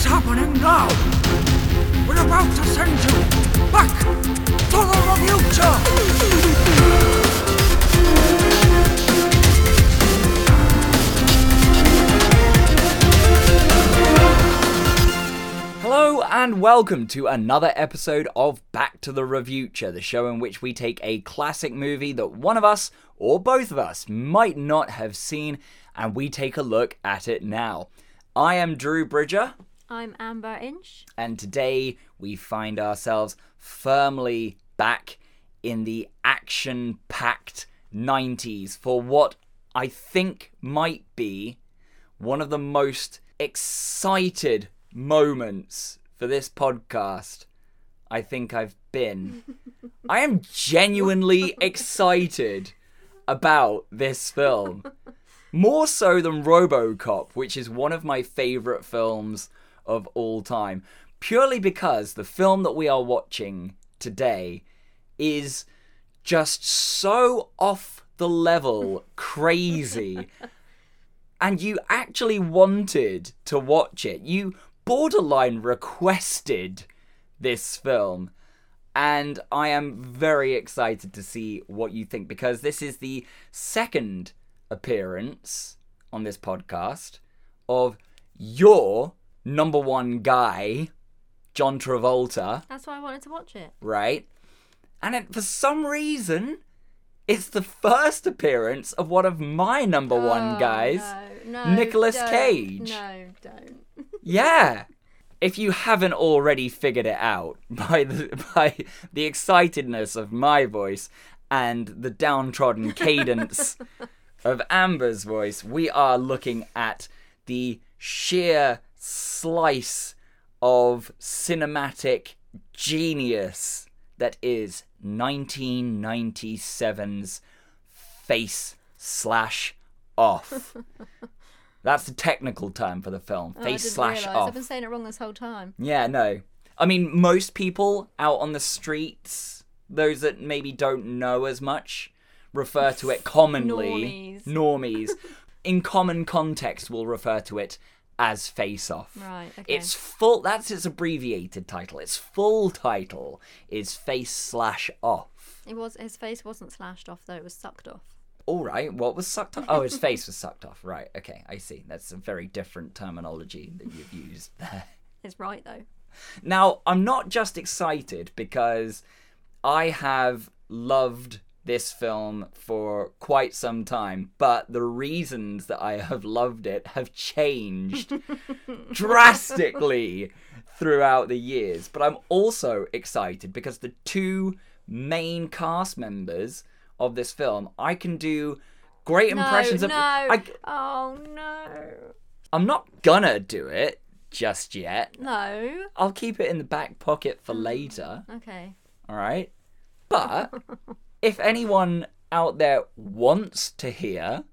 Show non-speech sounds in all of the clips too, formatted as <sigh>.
is happening now? We're about to send you back to the future! Hello and welcome to another episode of Back to the Revuture, the show in which we take a classic movie that one of us or both of us might not have seen and we take a look at it now. I am Drew Bridger I'm Amber Inch. and today we find ourselves firmly back in the action packed 90s for what I think might be one of the most excited moments for this podcast I think I've been. <laughs> I am genuinely excited about this film. <laughs> More so than Robocop, which is one of my favorite films of all time. Purely because the film that we are watching today is just so off the level <laughs> crazy and you actually wanted to watch it. You borderline requested this film. And I am very excited to see what you think because this is the second appearance on this podcast of your number one guy, John Travolta, That's why I wanted to watch it. right? And it, for some reason, it's the first appearance of one of my number oh, one Oh, guys. No, no, Nicolas don't. Cage. No, don't. <laughs> Yeah. If you haven't already figured it out <laughs> by the by the excitedness of my voice and the downtrodden <laughs> cadence of Amber's voice, we are looking at the sheer slice of cinematic genius that is 1997's Face Slash Off. <laughs> That's the technical term for the film. Oh, Face slash realise. off. I've been saying it wrong this whole time. Yeah, no. I mean, most people out on the streets, those that maybe don't know as much, refer to it commonly. Normies. Normies. in common context, will refer to it as Face Off. Right, okay. Its full. That's its abbreviated title. Its full title is Face slash Off. It was his face wasn't slashed off though; it was sucked off. All right. What was sucked off? Oh, his face was sucked off. Right. Okay. I see. That's a very different terminology that you've used there. It's right though. Now, I'm not just excited because I have loved this film for quite some time, but the reasons that I have loved it have changed <laughs> drastically throughout the years. But I'm also excited because the two main cast members of this film, I can do great impressions of. no. I, Oh no, I'm not gonna do it just yet. no. I'll keep it in the back pocket Mm. for later. Okay. All right. But <laughs> if anyone out there wants to hear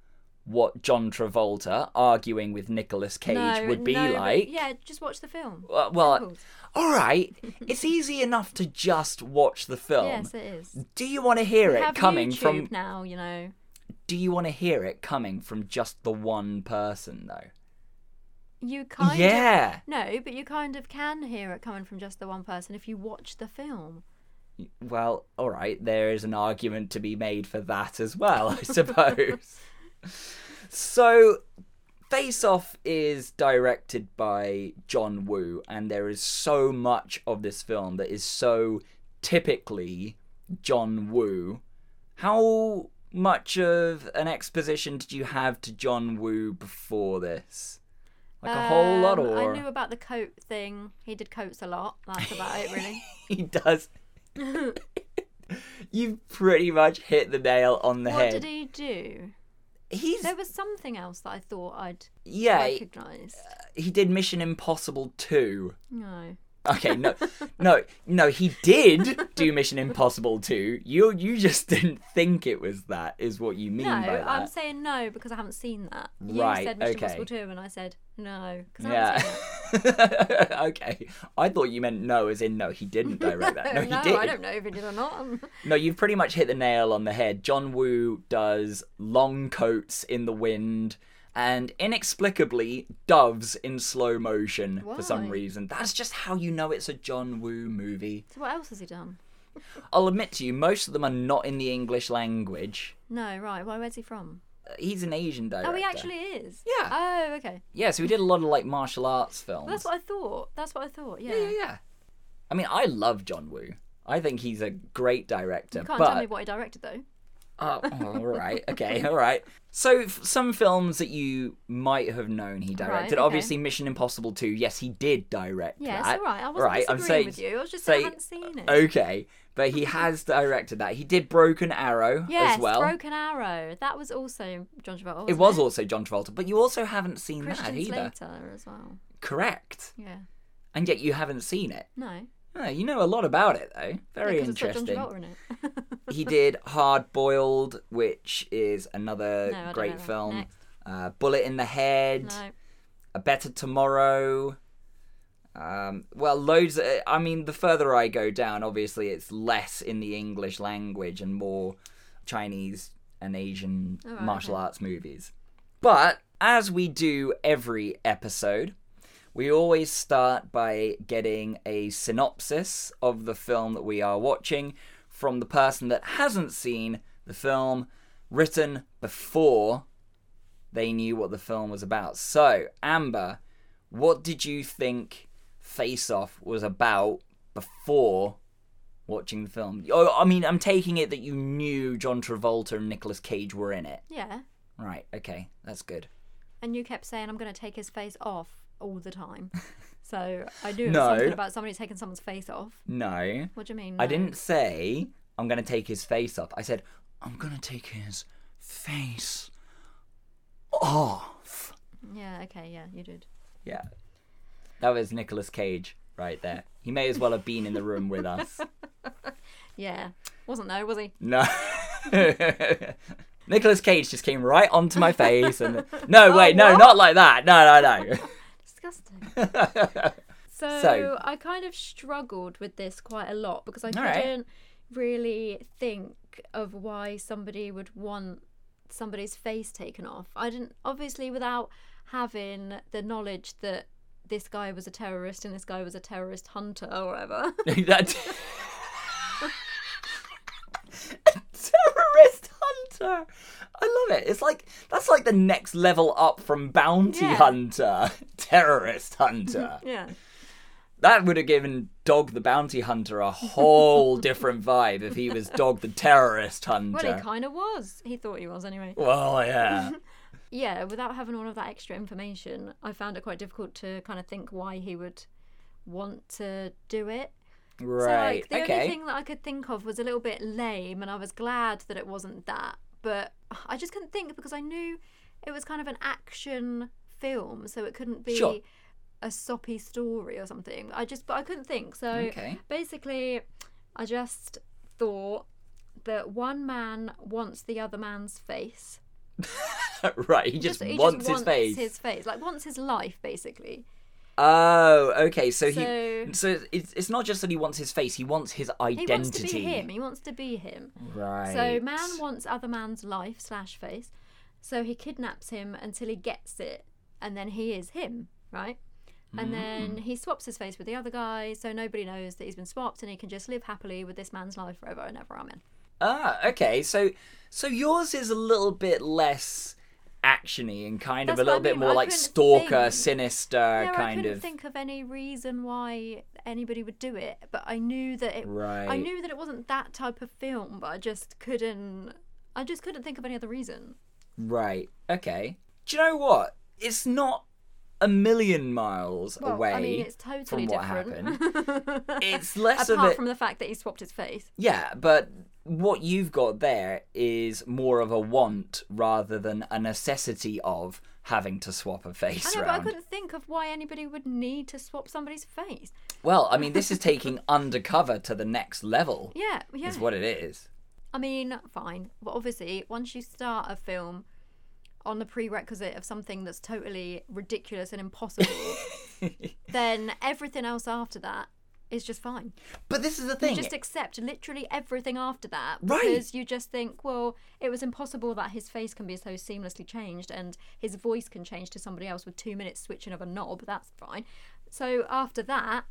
what John Travolta arguing with Nicolas Cage no, would be no, like, Yeah, just watch the film. uh, well, all right, it's easy enough to just watch the film. yes, it is. Do you want to hear We it have coming YouTube from? now, you know. Do you want to hear it coming from just the one person though? You kind Yeah. of no, but you kind of can hear it coming from just the one person if you watch the film. Well, all right, there is an argument to be made for that as well, I suppose. <laughs> so, Face Off is directed by John Woo, and there is so much of this film that is so typically John Woo. How much of an exposition did you have to John Woo before this? Like a whole lot, Um, or I knew about the coat thing. He did coats a lot. That's about it, really. <laughs> he does. You've pretty much hit the nail on the what head. What did he do? He's There was something else that I thought I'd yeah. He, recognise. Uh, he did Mission Impossible 2. No. Okay, no, no, no. He did do <laughs> Mission Impossible 2. You you just didn't think it was that. Is what you mean No, by that? I'm saying no because I haven't seen that. You Right, said Mission okay. Impossible 2 and I said no yeah. <laughs> okay. I thought you meant no, as in no, he didn't <laughs> direct that. No, he no, did. I don't know if he did or not. No, you've pretty much hit the nail on the head. John Woo does long coats in the wind and inexplicably doves in slow motion for some reason. That's just how you know it's a John Woo movie. So what else has he done? I'll admit to you, most of them are not in the English language. No, right. Why? Where's he from? He's an Asian director. Oh, he actually is. Yeah. Oh, okay. Yeah, so he did a lot of like martial arts films. That's what I thought. That's what I thought. Yeah. yeah, yeah, yeah. I mean, I love John Woo. I think he's a great director. You can't but tell me what he directed though. Oh, oh, all right. Okay, all right. So, f- some films that you might have known he directed. okay. Obviously, Mission Impossible 2. Yes, he did direct Yes, that. all right. I wasn't Right, I'm saying, with you. I was just say- saying I hadn't seen it. Okay, but he has directed that. He did Broken Arrow Yes, as well. Broken Arrow. That was also John Travolta. it was also John Travolta, but you also haven't seen Christian that either. Slater as well. Correct. Yeah. And yet you haven't seen it. No. Oh, you know a lot about it, though. Very Yeah, 'cause it's got interesting. John Travolta in it. <laughs> he did Hard Boiled, which is another No, great film. Uh, Bullet in the Head. no. A Better Tomorrow. Um, well, loads. Of, I mean, the further I go down, obviously, it's less in the English language and more Chinese and Asian Alright, martial okay. arts movies. But as we do every episode, we always start by getting a synopsis of the film that we are watching from the person that hasn't seen the film, written before they knew what the film was about. So, Amber, what did you think Face Off was about before watching the film? Oh, I mean, I'm taking it that you knew John Travolta and Nicolas Cage were in it. Yeah. Right, okay, that's good. And you kept saying I'm going to take his face off all the time. <laughs> So I knew it was No. something about somebody taking someone's face off. No, What do you mean? I no? didn't say I'm going to take his face off. I said, I'm going to take his face off. Yeah. Okay. Yeah, you did. Yeah. That was Nicolas Cage right there. He may as well have been in the room with us. <laughs> Yeah. Wasn't though, was he? No. <laughs> Nicolas Cage just came right onto my face and <laughs> no, oh, wait, no, Oh, what? not like that. No, no, Disgusting. no. So, So- I kind of struggled with this quite a lot because I All right. couldn't really think of why somebody would want somebody's face taken off. I didn't obviously without having the knowledge that this guy was a terrorist and this guy was a terrorist hunter or whatever. <laughs> that <laughs> terrorist hunter. I love it. It's like that's like the next level up from bounty Yeah. hunter, <laughs> terrorist hunter. yeah. that would have given Dog the bounty hunter a whole different vibe if he was Dog the terrorist hunter. Well, he kind of was. He thought he was anyway. Well, yeah. Yeah, without having all of that extra information, I found it quite difficult to kind of think why he would want to do it. Right. So like the okay. only thing that I could think of was a little bit lame, and I was glad that it wasn't that. But I just couldn't think because I knew it was kind of an action film, so it couldn't be Sure. a soppy story or something. I just, but I couldn't think. So Okay. basically, I just thought that one man wants the other man's face. <laughs> right. He just, he wants his face. His face, like wants his life, basically. Oh, okay. So, he. So- So it's it's not just that he wants his face. He wants his identity. He wants to be him. He wants to be him. Right. So man wants other man's life slash face. So he kidnaps him until he gets it, and then he is him, right? And then he swaps his face with the other guy, so nobody knows that he's been swapped, and he can just live happily with this man's life forever and ever. Amen. Ah, okay. So so yours is a little bit less actiony and kind That's of a what I little bit more I like stalker, think- sinister no, I kind couldn't of. think of any reason why anybody would do it, but I knew that it. Right. I knew that it wasn't that type of film, but I just couldn't. I just couldn't think of any other reason. Right. Okay. Do you know what? It's not a million miles Well, away I mean, it's totally from what different. happened. <laughs> It's less of Apart it. from the fact that he swapped his face. Yeah, but what you've got there is more of a want rather than a necessity of having to swap a face I know, but I couldn't think of why anybody would need to swap somebody's face. Well, I mean, this is <laughs> taking undercover to the next level. Yeah, yeah. Is what it is. I mean, fine. But obviously, once you start a film on the prerequisite of something that's totally ridiculous and impossible, <laughs> then everything else after that is just fine. But this is the thing. You just accept literally everything after that Right. because you just think, well, it was impossible that his face can be so seamlessly changed and his voice can change to somebody else with two minutes switching of a knob. That's fine. So after that,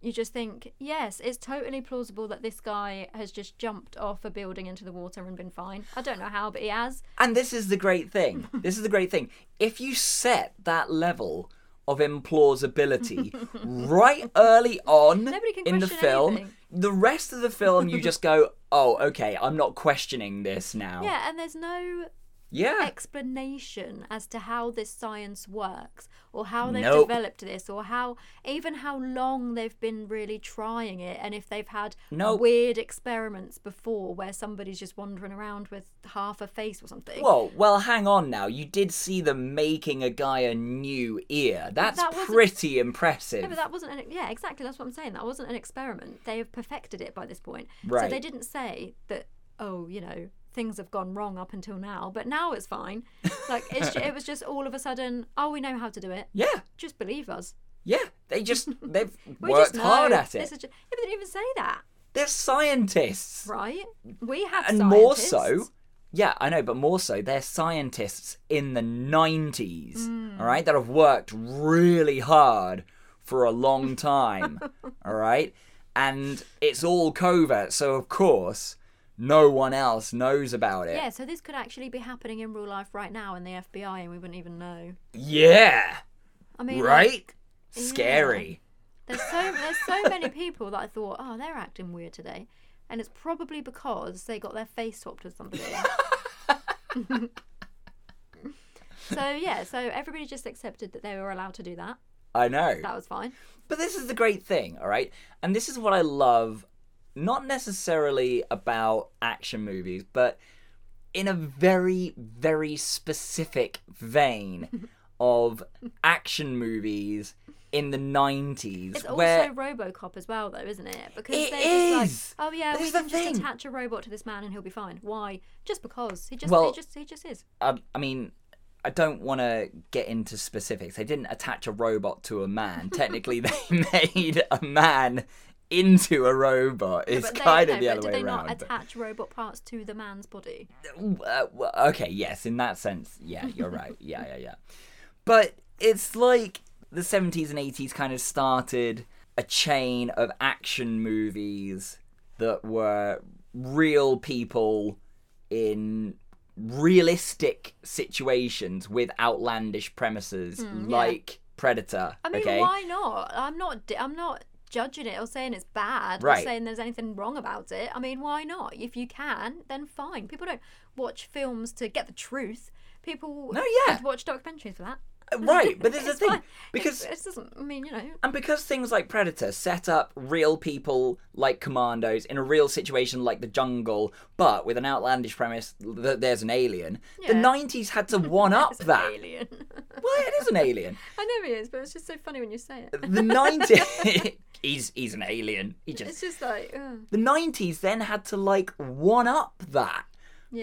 you just think, yes, it's totally plausible that this guy has just jumped off a building into the water and been fine. I don't know how, but he has. And this is the great thing. <laughs> This is the great thing. If you set that level of implausibility <laughs> right early on in the film, anything. the rest of the film you just go, <laughs> "Oh, okay, I'm not questioning this now." Yeah, and there's no Yeah. explanation as to how this science works or how they've Nope. developed this or how even how long they've been really trying it and if they've had Nope. weird experiments before where somebody's just wandering around with half a face or something. Whoa, well, hang on now. You did see them making a guy a new ear. That's that pretty impressive. No, but that wasn't an yeah, exactly. That's what I'm saying. That wasn't an experiment. They have perfected it by this point. Right. So they didn't say that. Oh, you know, things have gone wrong up until now, but now it's fine. Like it's, it was just all of a sudden. Oh, we know how to do it. yeah, Just believe us. yeah. They just <laughs> they've worked just hard at it. it. is ju- yeah, but they didn't even say that, They're scientists. right? We have and more so yeah i know but more so they're scientists in the 90s Hmm. all right that have worked really hard for a long time <laughs> all right and it's all covert so of course no one else knows about it Yeah, so this could actually be happening in real life right now in the FBI, and we wouldn't even know. yeah I mean, like, right scary There's so there's so <laughs> many people that I thought, oh, they're acting weird today, and it's probably because they got their face swapped with somebody. <laughs> so yeah, so everybody just accepted that they were allowed to do that. i know That was fine. But this is the great thing, all right? And this is what I love, not necessarily about action movies, but in a very, very specific vein <laughs> of action movies in the 90s. It's where also RoboCop as well, though, isn't it? Because It they're is! just like, oh yeah, This we can just thing. attach a robot to this man and he'll be fine. Why? Just because he just Well- he just he just is. um, I mean, I don't want to get into specifics. They didn't attach a robot to a man. Technically, <laughs> they made a man into a robot. It's they, kind no, of the other did way they around. not but- attach robot parts to the man's body? Uh, well, okay, yes, in that sense, yeah, you're right. <laughs> Yeah, yeah, yeah. But it's like the 70s and 80s kind of started a chain of action movies that were real people in realistic situations with outlandish premises like Predator. Hmm, I mean, okay? why not? I'm not. I'm not judging it or saying it's bad Right. or saying there's anything wrong about it. I mean, why not? If you can, then fine. People don't watch films to get the truth. People No, yeah. watch documentaries for that. Uh, right, but there's a thing fine. because it, it doesn't. I mean, you know. And because things like Predator set up real people like commandos in a real situation like the jungle, but with an outlandish premise that there's an alien, the 90s had to <laughs> one up that. alien. Well, it is an alien. <laughs> I know he is, but it's just so funny when you say it. The 90s. <laughs> he's, he's an alien. He just. It's just like, ugh. The 90s then had to like one up that.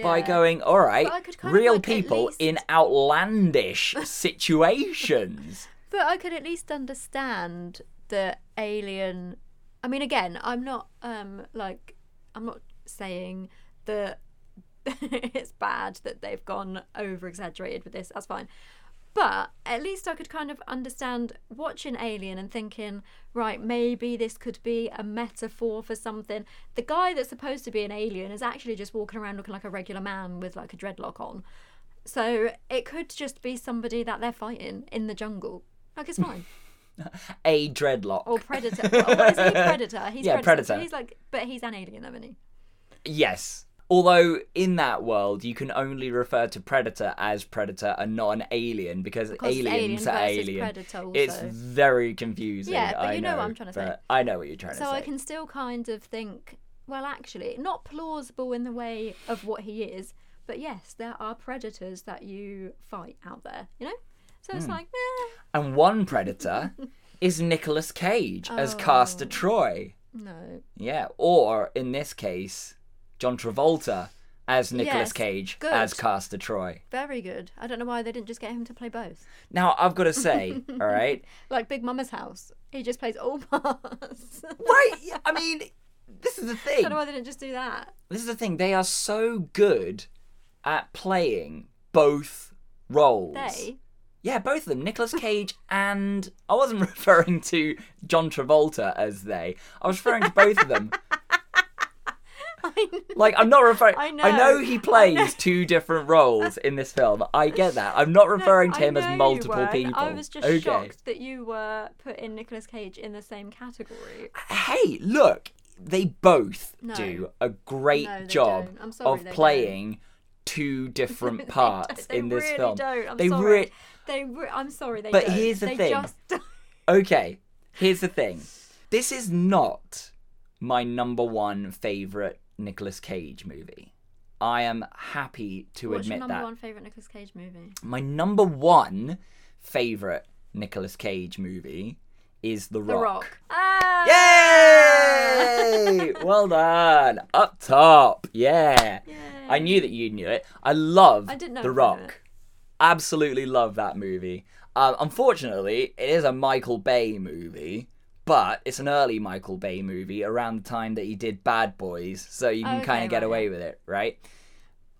By going, all right, But I could kind of, real like, at people least- in outlandish situations. <laughs> But I could at least understand the alien. I mean, again, I'm not um like I'm not saying that <laughs> it's bad that they've gone over exaggerated with this. That's fine. But at least I could kind of understand watching Alien and thinking, right, maybe this could be a metaphor for something. The guy that's supposed to be an alien is actually just walking around looking like a regular man with like a dreadlock on. So it could just be somebody that they're fighting in the jungle. Like it's fine. <laughs> A dreadlock. Or predator. Well, what is he? <laughs> Predator. He's Yeah, predator. So he's like, but he's an alien, though, isn't he? Yes. Although in that world you can only refer to predator as predator and not an alien because, Because aliens alien are versus alien. It's very confusing. Yeah, but I you know what I'm trying to say. I know what you're trying to say. So. I can still kind of think, well, actually, not plausible in the way of what he is, but yes, there are predators that you fight out there, you know? So it's like, eh, And one predator <laughs> is Nicolas Cage as Castor Oh. Troy. no. Yeah, or in this case, John Travolta as Nicolas Yes, Cage good. as Castor Troy. Very good. I don't know why they didn't just get him to play both. Now I've got to say, <laughs> all right, Like Big Mama's house. He just plays all parts. <laughs> right? I mean, this is the thing. I don't know why they didn't just do that. This is the thing. They are so good at playing both roles. They. Yeah, both of them. Nicolas Cage <laughs> and I wasn't referring to John Travolta as they. I was referring to both of them. <laughs> Like I'm not referring. I know, I know he plays know. two different roles in this film. I get that. I'm not referring to him as multiple people. I was just okay. shocked that you were putting Nicolas Cage in the same category. Hey, look, they both No. do a great No, job don't. Sorry, of playing two <laughs> different parts don't- in this really film. Don't. I'm they sorry. re- they. Re- I'm sorry. They But don't. here's the they thing. Just don't. <laughs> Okay, here's the thing. This is not my number one favorite Nicolas Cage movie. I am happy to admit. What's your number that. one favorite Nicolas Cage movie? My number one favorite Nicolas Cage movie is The Rock. The Rock. Ah! Yay! well done. Up top. Yeah. Yay. I knew that you knew it. I love I didn't know The. Rock. Absolutely love that movie. Um, unfortunately, it is a Michael Bay movie, but it's an early Michael Bay movie around the time that he did Bad Boys, so you can Okay, kind of get right, away with it, right?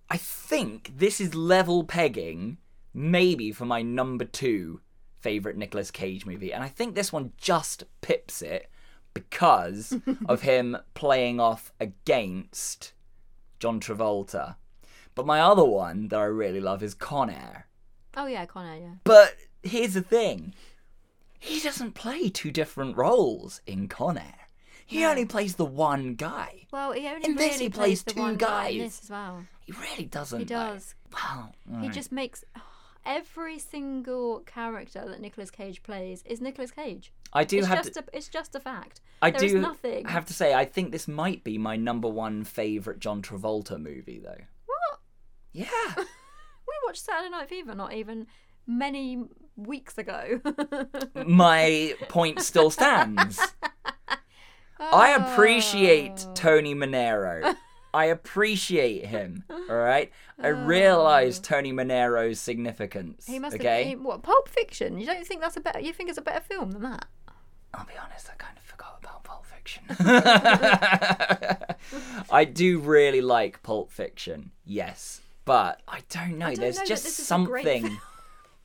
I think this is level pegging, maybe for my number two favorite Nicolas Cage movie, and I think this one just pips it because <laughs> of him playing off against John Travolta. But my other one that I really love is Con Air. Oh yeah, Con Air. Yeah. But here's the thing he doesn't play two different roles in Con Air. He only plays the one guy. Well, he only In really this he plays plays the two one guy in guys. this as well. He really doesn't. He does. Wow. He alright. just makes <sighs> every single character that Nicolas Cage plays is Nicolas Cage. I do It's have just to. a it's just a fact. I There do nothing. I have to say, I think this might be my number one favorite John Travolta movie, though. What? Yeah. <laughs> We watched Saturday Night Fever not even many weeks ago. my point still stands. I oh. appreciate Oh. Tony Manero. I appreciate him. All right. I oh. realize Tony Manero's significance. Oh. He must okay. have. What Pulp Fiction? You don't think that's a better? You think it's a better film than that? I'll be honest. I kind of forgot about Pulp Fiction. <laughs> I do really like Pulp Fiction. Yes, but I don't know. don't There's know just this is a great something.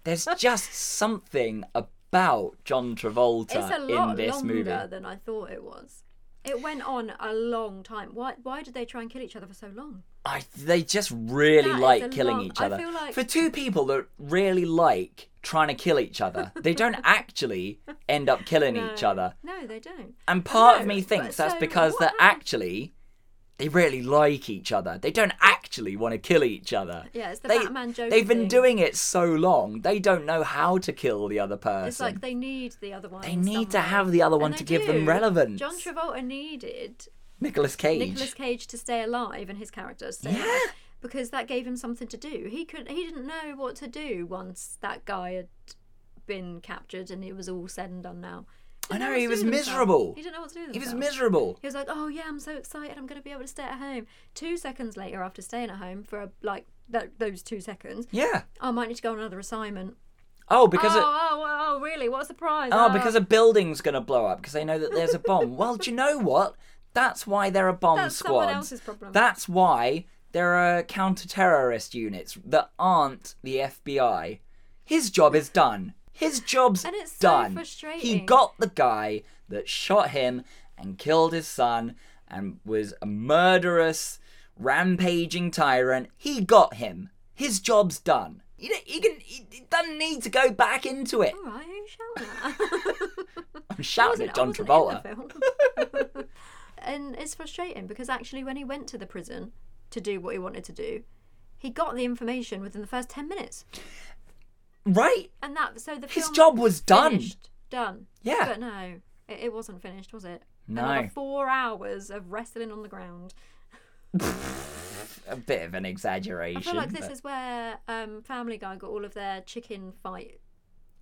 There's just something about John Travolta It's a lot in this longer movie. than I thought it was. It went on a long time. Why? Why did they try and kill each other for so long? I, they just really That is like a killing long- each I other. feel like- For two people that really like trying to kill each other, they don't <laughs> actually end up killing each No. other. No, they don't. And part of me but thinks that's so because what that actually they really like each other. They don't actually want to kill each other. Yeah, it's the they, Batman Joker They've been thing. doing it so long, they don't know how to kill the other person. It's like they need the other one. They need to have the other one to they give them relevance. John Travolta needed Nicolas Cage. Nicolas Cage to stay alive and his character to stay Yeah. alive because that gave him something to do. He could he didn't know what to do once that guy had been captured and it was all said and done now. I know, what he was miserable. He didn't know what to do with he was miserable. He was like, "Oh yeah, I'm so excited. I'm going to be able to stay at home." Two seconds later, after staying at home for a, like that, those two seconds, Yeah. Oh, I might need to go on another assignment. Oh, because oh, it, oh, oh, oh really? What a surprise! Oh, oh. because a building's going to blow up because they know that there's a bomb. <laughs> well, do you know what? That's why there are bomb That's someone else's problem. That's why there are counter-terrorist units that aren't the FBI. His job is done. His job's And it's so done. He got the guy that shot him and killed his son and was a murderous, rampaging tyrant. He got him. His job's done. He, he, can, he he doesn't need to go back into it. All right, who's shouting? <laughs> <laughs> I'm shouting at John Travolta. <laughs> and it's frustrating because actually, when he went to the prison to do what he wanted to do, he got the information within the first ten minutes, Right? and that so the His job was done. finished, done. Yeah. but no, it, it wasn't finished, was it? No. Another four hours of wrestling on the ground. <laughs> A bit of an exaggeration. I feel like this is where um, Family Guy got all of their chicken fight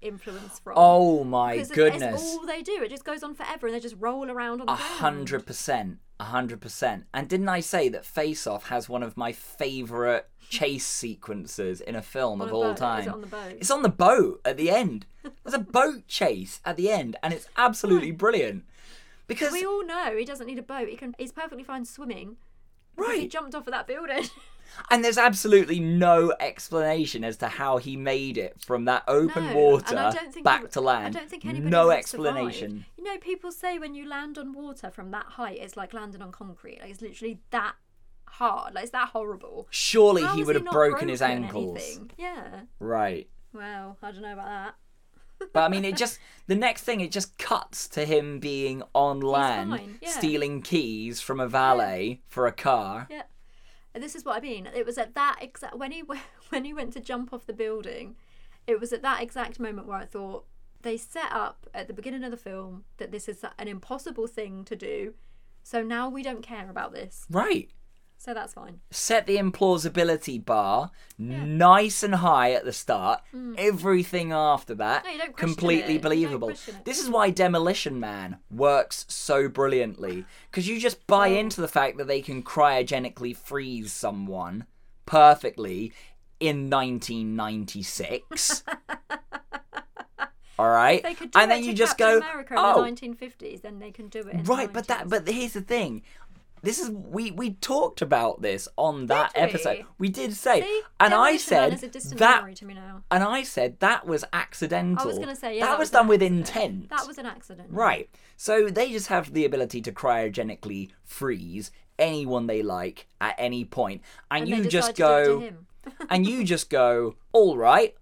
influence from. Oh my because goodness. It's all they do. It just goes on forever, and they just roll around on the A hundred percent. A hundred percent. And didn't I say that Face Off has one of my favourite chase sequences in a film On of a all boat. Is time? it on the boat? It's on the boat at the end. There's a boat chase at the end, and it's absolutely <laughs> brilliant. Because We all know he doesn't need a boat. He can. He's perfectly fine swimming. Right. He jumped off of that building. <laughs> and there's absolutely no explanation as to how he made it from that open No, water and I don't think back he- to land. I don't think anybody no explanation. You know, people say when you land on water from that height, it's like landing on concrete. Like it's literally that hard. Like it's that horrible. Surely How he would have not broken his ankles. anything? Yeah. Right. Well, I don't know about that. But I mean, it <laughs> just the next thing it just cuts to him being on land, yeah. stealing keys from a valet for a car. Yeah. This is what I mean. It was at that exact when he <laughs> when he went to jump off the building. It was at that exact moment where I thought they set up at the beginning of the film that this is an impossible thing to do. So now we don't care about this. Right. So that's fine. Set the implausibility bar nice and high at the start. Everything after that Mm. No, completely it. Believable. This is why Demolition Man works so brilliantly because you just buy Oh. into the fact that they can cryogenically freeze someone perfectly in 1996. <laughs> All right, They could do and it then you just Captain go, America in oh, the 1950s. Then they can do it. In right but that but here's the thing this is we we talked about this on that Did episode we did say See? and i said that to me now. and i said that was accidental I was going to say yeah, that, that, was, an done with accident. intent That was an accident. right so they just have the ability to cryogenically freeze anyone they like at any point and, And you just go to him. and you <laughs> just go all right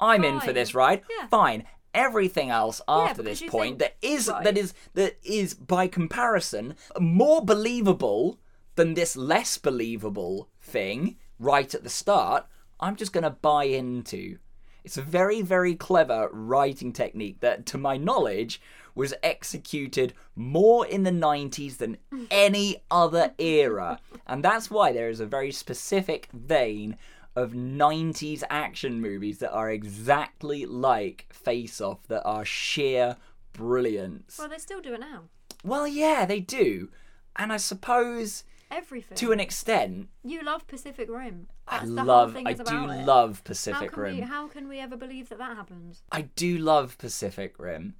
i'm in for this ride Yeah. fine everything else after because this point think- that is right. that is that is by comparison more believable than this less believable thing right at the start i'm just going to buy into it's a very very clever writing technique that to my knowledge was executed more in the 90s than <laughs> any other era and that's why there is a very specific vein of 90s action movies that are exactly like Face Off, that are sheer brilliance. Well, they still do it now. Well, yeah, they do. And I suppose Everything. to an extent, You love Pacific Rim. I That's whole love, I do it. love How Pacific can Rim. we? How can we ever believe that that happened? I do love Pacific Rim.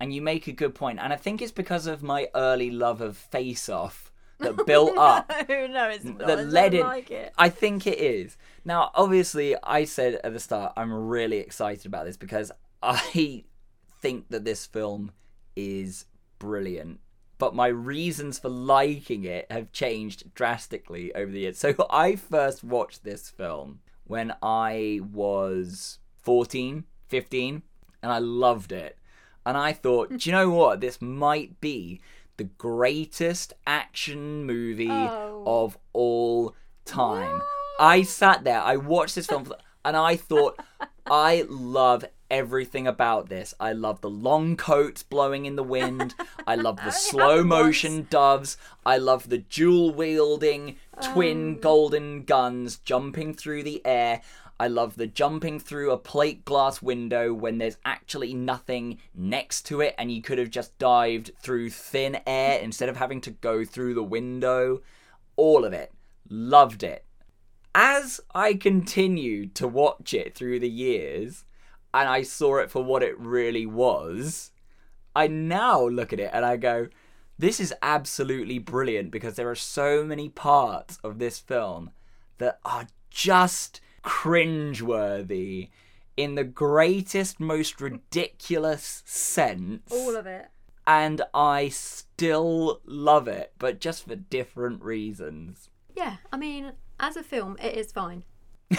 And you make a good point. And I think it's because of my early love of Face Off that built <laughs> up no, no, it's not. that led in. I think it is. Now, obviously, I said at the start I'm really excited about this because I <laughs> think that this film is brilliant. But my reasons for liking it have changed drastically over the years. <laughs> So I first watched this film when I was 14, 15, and I loved it. And I thought, do you know what? This might be the greatest action movie Oh. of all time. I sat there, I watched this film, <laughs> and I thought, I love everything about this. I love the long coats blowing in the wind. I love the <laughs> slow happened motion doves. I love the dual wielding twin golden guns jumping through the air. I love the jumping through a plate glass window when there's actually nothing next to it and you could have just dived through thin air instead of having to go through the window. All of it. Loved it. As I continued to watch it through the years and I saw it for what it really was, I now look at it and I go, this is absolutely brilliant because there are so many parts of this film that are just cringeworthy in the greatest, most ridiculous sense. all of it. and I still love it, but just for different reasons. Yeah, I mean, as a film, it is fine. <laughs>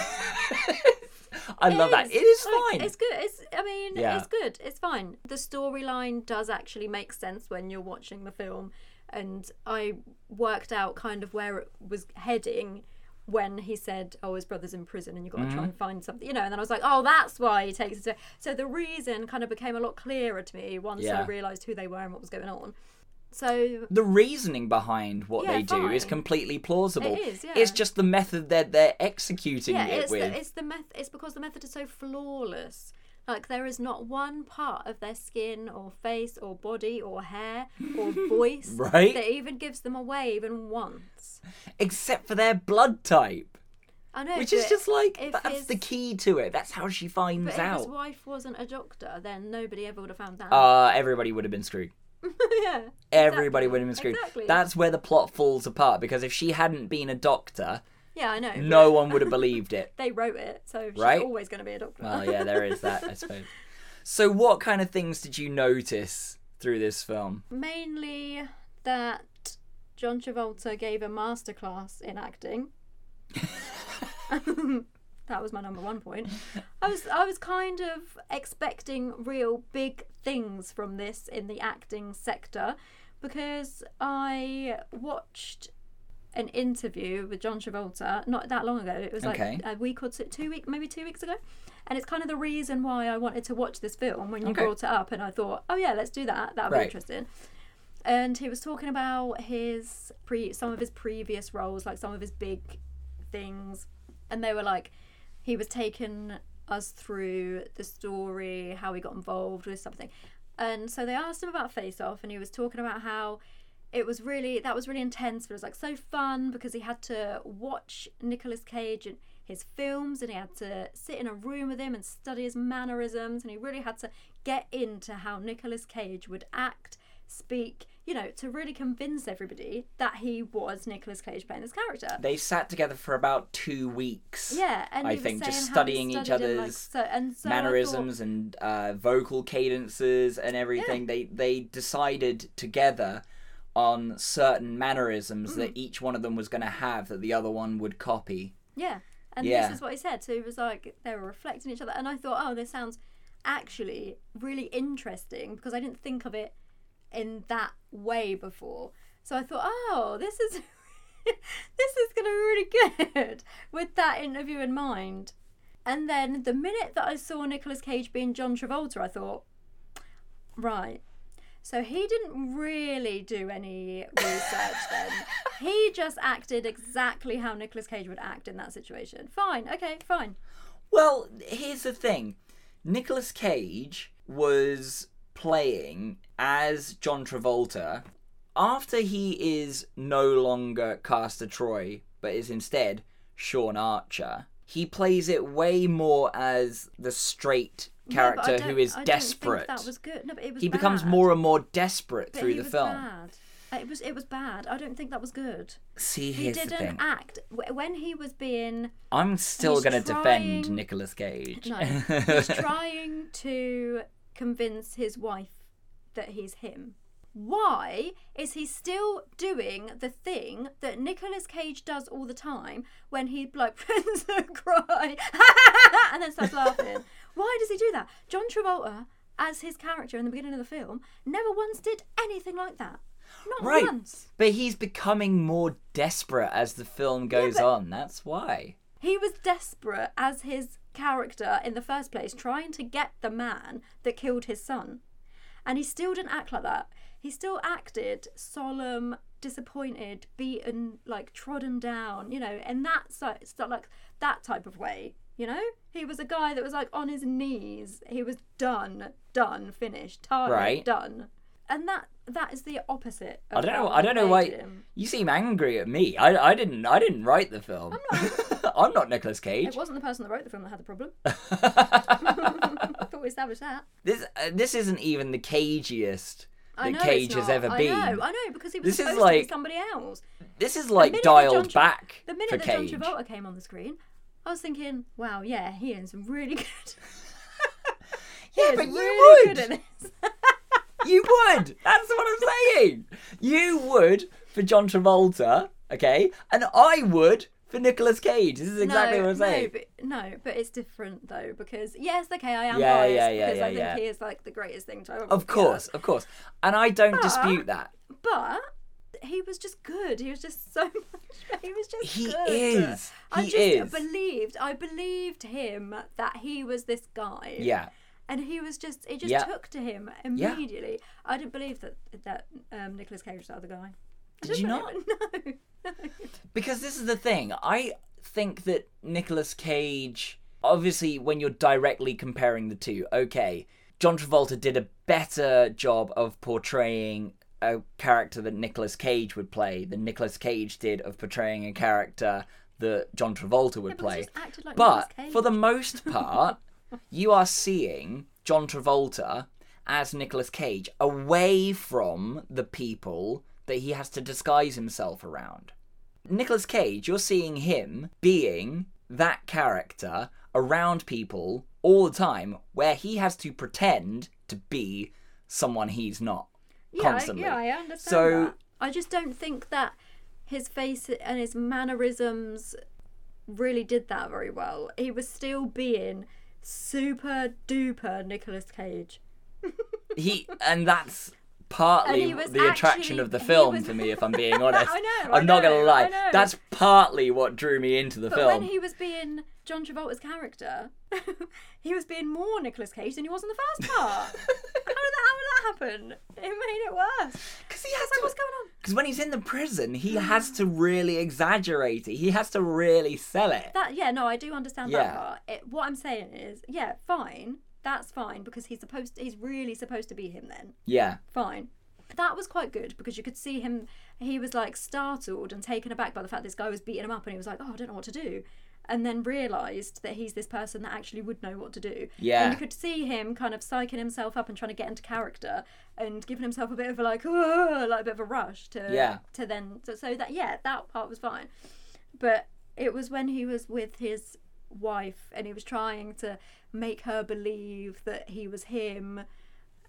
I love that. It is Like, fine. It's good. It's. I mean, Yeah. it's good. It's fine. The storyline does actually make sense when you're watching the film, and I worked out kind of where it was heading when he said, "Oh, his brother's in prison, and you've got to try Mm-hmm. and find something," you know. And then I was like, "Oh, that's why he takes it." to-" So the reason kind of became a lot clearer to me once I realised who they were and what was going on. So the reasoning behind what Yeah, they do is completely plausible. It is, yeah. It's just the method that they're executing yeah, it it's with. the, it's the meth- It's because the method is so flawless Like there is not one part of their skin or face or body or hair or <laughs> voice Right. that even gives them away even once. Except for their blood type. I know, Which is just like that's his- the key to it. That's how she finds But if his wife wasn't a doctor, then nobody ever would have found out. Uh everybody would have been screwed. <laughs> yeah, Everybody exactly, would have been screwed. Exactly. That's where the plot falls apart because if she hadn't been a doctor, yeah, I know. no one would have believed it. <laughs> They wrote it, so she's Right? always going to be a doctor. Well, yeah, there is that, I <laughs> suppose. So, what kind of things did you notice through this film? Mainly that John Travolta gave a masterclass in acting. <laughs> that was my number one point. I was I was kind of expecting real big things from this in the acting sector because I watched an interview with John Travolta not that long ago. It was like Okay. a week or two, two week, maybe two weeks ago, and it's kind of the reason why I wanted to watch this film when you Okay. brought it up, and I thought, oh yeah, let's do that. That would Right. be interesting. And he was talking about his pre some of his previous roles, like some of his big things, and they were like he was taking us through the story, how he got involved with something. And so they asked him about Face Off, and he was talking about how it was really that was really intense, but it was like so fun because he had to watch Nicolas Cage and his films, and he had to sit in a room with him and study his mannerisms, and he really had to get into how Nicolas Cage would act, speak, you know, to really convince everybody that he was Nicolas Cage playing this character. They sat together for about two weeks. Yeah, and I think, just saying how he studying each him, like, other's so, and so I thought- mannerisms and uh, vocal cadences and everything. They they decided together on certain mannerisms Mm. that each one of them was going to have that the other one would copy. Yeah. And Yeah. this is what he said. So he was like, they were reflecting each other. And I thought, oh, this sounds actually really interesting because I didn't think of it in that way before. So I thought, oh, this is. <laughs> this is going to be really good <laughs> with that interview in mind. And then the minute that I saw Nicolas Cage being John Travolta, I thought, right. So he didn't really do any research then. <laughs> He just acted exactly how Nicolas Cage would act in that situation. Fine, okay, fine. Well, here's the thing Nicolas Cage was playing as John Travolta after he is no longer Castor Troy, but is instead Sean Archer. He plays it way more as the straight No, but I character who is desperate. that was good. No, but it was he becomes more and more desperate But through he the film. Bad. Uh, it was it was bad. I don't think that was good. See, He didn't act when he was being I'm still going to defend Nicolas Cage. no, he's <laughs> trying to convince his wife that he's him. Why is he still doing the thing that Nicolas Cage does all the time when he like <laughs> pretends to cry <laughs> and then starts laughing? Why does he do that? John Travolta, as his character in the beginning of the film, never once did anything like that. Not Right. once. But he's becoming more desperate as the film goes but- on. That's why. He was desperate as his character in the first place, trying to get the man that killed his son. And he still didn't act like that. He still acted solemn, disappointed, beaten, like trodden down, you know, in that like that type of way. You know, he was a guy that was like on his knees. He was done, done, finished, target, Right. done. And that that is the opposite. I don't know. how I don't know why him. you seem angry at me. I, I didn't. I didn't write the film. I'm not. <laughs> I'm not Nicolas Cage. It wasn't the person that wrote the film that had the problem. I <laughs> <laughs> thought we established that. This uh, this isn't even the cagiest I that know Cage it's has not. ever been. I know, I know, because he was This is supposed to like- be somebody else. This is like minute that dialed John Tra- back The minute for that Cage. John Travolta came on the screen, I was thinking, wow, yeah, he is really good. <laughs> Yeah, but you really would. good at this. <laughs> You would. <laughs> That's what I'm saying. You would for John Travolta, okay, and I would for Nicolas Cage. This is exactly no, what I'm saying. No but, no, but it's different though because yes, okay, I am Yeah, biased yeah, yeah, because yeah, I think yeah. he is like the greatest thing to ever. Of course, of course, and I don't But- dispute that. but he was just good. He was just so <laughs> much. He was just He good. is. I He just is. believed. I believed him that he was this guy. Yeah. And he was just. It just Yeah. took to him Yeah. immediately. I didn't believe that that um, Nicolas Cage was the other guy. I Did you not? <laughs> No. Because this is the thing. I think that Nicolas Cage obviously, when you're directly comparing the two, okay, John Travolta did a better job of portraying a character that Nicolas Cage would play than Nicolas Cage did of portraying a character that John Travolta would but he play. acted like but for the most <laughs> part, you are seeing John Travolta as Nicolas Cage away from the people that he has to disguise himself around. Nicolas Cage, you're seeing him being that character around people all the time where he has to pretend to be someone he's not yeah, I- yeah, I understand So- that. I just don't think that his face and his mannerisms really did that very well. He was still being super duper Nicolas Cage. <laughs> he and that's partly And the attraction actually- of the film was- for me if i'm being <laughs> honest I know, I i'm not gonna lie that's partly what drew me into the But film when he was being John Travolta's character, <laughs> he was being more Nicolas Cage than he was in the first part. <laughs> how, did that, how did that happen? It made it worse. because he has was like, what's going on? because when he's in the prison he mm. has to really exaggerate it he has to really sell it That yeah, no, I do understand Yeah. that part. It, what I'm saying is, yeah, fine, that's fine because he's supposed, he's really supposed to be him then. yeah Fine. That was quite good because you could see him. He was like startled and taken aback by the fact this guy was beating him up, and he was like, "Oh, I don't know what to do," and then realised that he's this person that actually would know what to do. Yeah. And you could see him kind of psyching himself up and trying to get into character and giving himself a bit of a like, like a bit of a rush to Yeah. to then so, so that yeah that part was fine, but it was when he was with his wife and he was trying to make her believe that he was him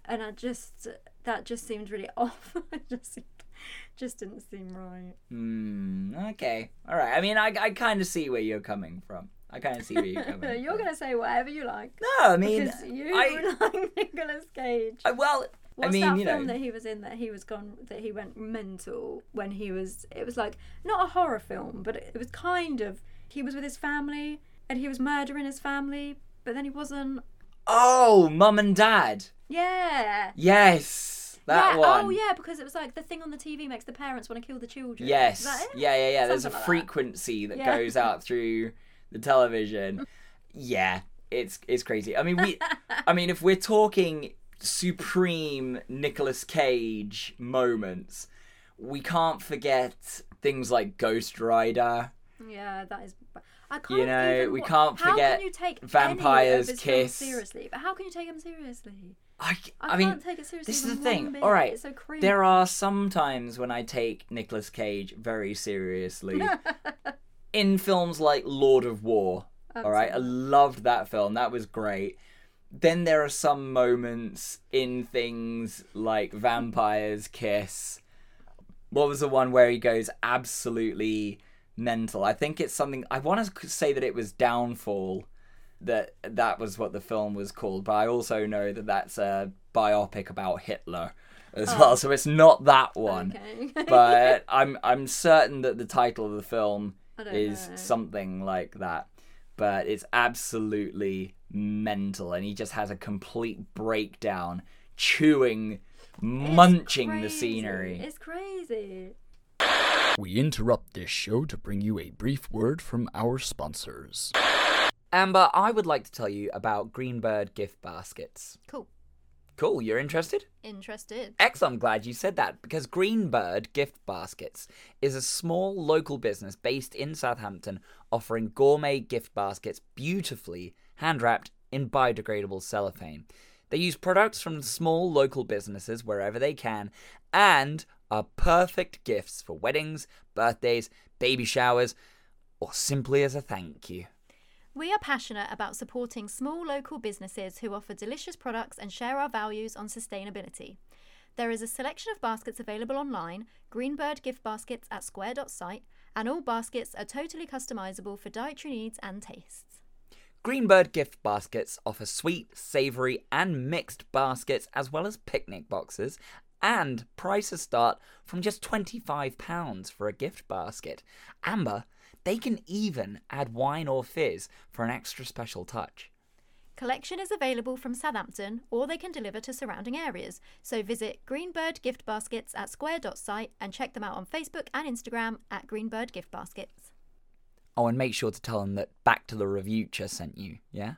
and I just that just seemed really <laughs> off. it just <laughs> just didn't seem right. Hmm. okay all right i mean i, I kind of see where you're coming from i kind of see where you're <laughs> coming from. You're gonna say whatever you like no i mean because you I, <laughs> like Nicolas Cage. I well What's i mean that you film know that he was in that he was gone that he went mental when he was it was like not a horror film but it, it was kind of he was with his family and he was murdering his family but then he wasn't oh mum and dad yeah yes that yeah. Oh, one Oh yeah, because it was like the thing on the TV makes the parents want to kill the children. Yes. Is that it? Yeah, yeah, yeah. There's a like frequency that Yeah. goes out <laughs> through the television. yeah, it's it's crazy. I mean, we I mean, if we're talking supreme Nicolas Cage moments, we can't forget things like Ghost Rider. Yeah, that is. I can't You know, we can't forget can Vampire's any of his films Kiss. seriously. But how can you take him seriously? I, I, I mean, can't take it seriously. this is the thing. All right, so there are some times when I take Nicolas Cage very seriously. <laughs> in films like Lord of War. All right, I loved that film. That was great. Then there are some moments in things like Vampire's Kiss. What was the one where he goes absolutely mental? I think it's something. I want to say that it was Downfall. That that was what the film was called, but I also know that that's a biopic about Hitler as oh. well. So it's not that one Okay. <laughs> but I'm I'm certain that the title of the film is know. something like that. But it's absolutely mental, and he just has a complete breakdown, chewing, It's munching the scenery. It's crazy. We interrupt this show to bring you a brief word from our sponsors. Amber, I would like to tell you about Greenbird gift baskets. Cool. Cool, you're interested? Interested. Excellent, I'm glad you said that because Greenbird Gift Baskets is a small local business based in Southampton offering gourmet gift baskets beautifully hand wrapped in biodegradable cellophane. They use products from small local businesses wherever they can and are perfect gifts for weddings, birthdays, baby showers, or simply as a thank you. We are passionate about supporting small local businesses who offer delicious products and share our values on sustainability. There is a selection of baskets available online, Greenbird gift baskets at square.site, and all baskets are totally customizable for dietary needs and tastes. Greenbird gift baskets offer sweet, savoury, and mixed baskets, as well as picnic boxes, and prices start from just £25 for a gift basket. Amber, they can even add wine or fizz for an extra special touch. Collection is available from Southampton or they can deliver to surrounding areas. So visit Greenbird Gift Baskets at square.site and check them out on Facebook and Instagram at Greenbird Gift Baskets. Oh, and make sure to tell them that Back to the Revuture sent you, yeah?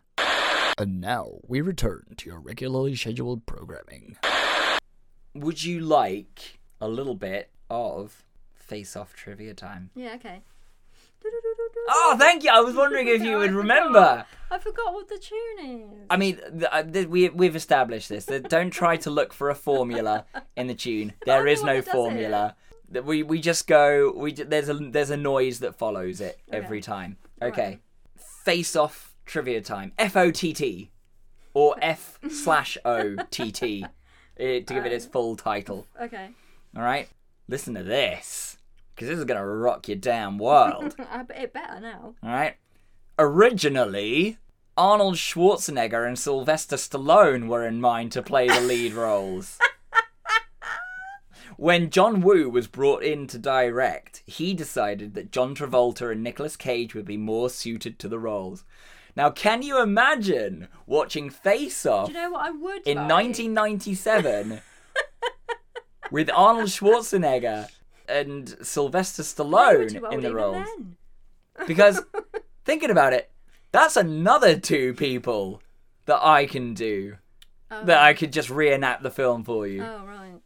And now we return to your regularly scheduled programming. Would you like a little bit of face off trivia time? Yeah, okay. Oh, thank you. I was wondering if you would <laughs> remember. I forgot what the tune is. I mean, th- uh, th- we we've established this. That don't try to look for a formula in the tune. <laughs> There is no one that does formula. That We we just go. We j- there's a there's a noise that follows it every time. Okay, face off trivia time. F O T T, or F <laughs> slash O T T, eh, to give it its full title. Okay. All right, listen to this, because this is gonna rock your damn world. <laughs> I bet it better now. All right. Originally, Arnold Schwarzenegger and Sylvester Stallone were in mind to play the lead <laughs> roles. When John Woo was brought in to direct, he decided that John Travolta and Nicolas Cage would be more suited to the roles. Now, can you imagine watching Face Off Do you know what I would in like? 1997 <laughs> with Arnold Schwarzenegger and Sylvester Stallone in the roles? <laughs> Because thinking about it, that's another two people that I can do. Oh. That I could just reenact the film for you. Oh right.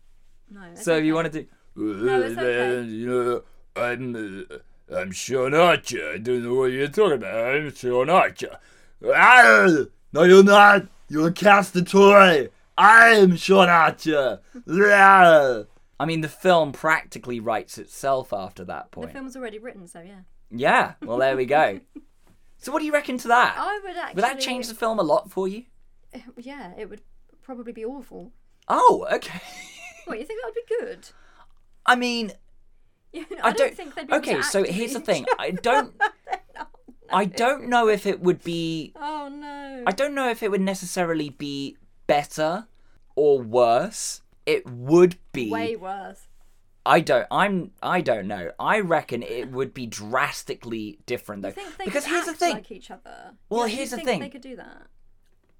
No. so if you okay. wanted to, No, it's okay. You know, I'm, uh, I'm Sean Archer. I don't know what you're talking about. I'm Sean Archer. Ah! No, you're not. You're a Castor Troy. I'm Sean Archer. I mean, the film practically writes itself after that point. The point. film was already written, so yeah. Yeah, well there we go. <laughs> so what do you reckon to that? I would actually. Would that change the film a lot for you? Uh, yeah, it would probably be awful. Oh, okay. <laughs> What you think that would be good? I mean, <laughs> Yeah, no, I I, don't. think they'd be okay, so here's the thing. I don't. I don't know if it would be Oh no. I don't know if it would necessarily be better or worse. It would be. Way worse. I don't. I'm. I don't know. I reckon it would be drastically different though. Think they because could here's the thing. like each other. Well, Yeah, here's the thing. They could do that.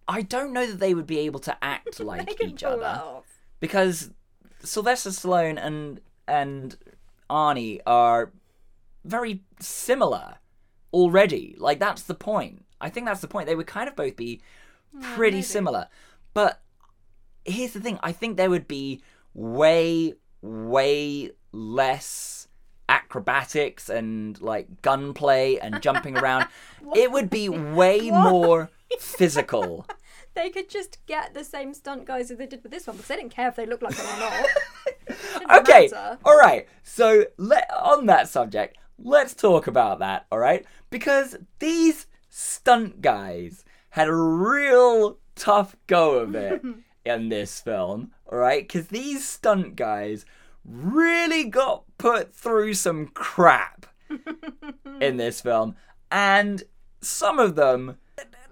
I don't know that they would be able to act <laughs> like each other because Sylvester Stallone and and Arnie are very similar already. Like that's the point. I think that's the point. They would kind of both be hmm, pretty maybe. similar. But here's the thing. I think there would be way way less acrobatics and like gunplay and jumping around. <laughs> it would be way <laughs> more physical. <laughs> They could just get the same stunt guys as they did with this one because they didn't care if they looked like them or not. Okay matter. all right so let on that subject let's talk about that all right because these stunt guys had a real tough go of it in this film all right because these stunt guys really got put through some crap <laughs> in this film and some of them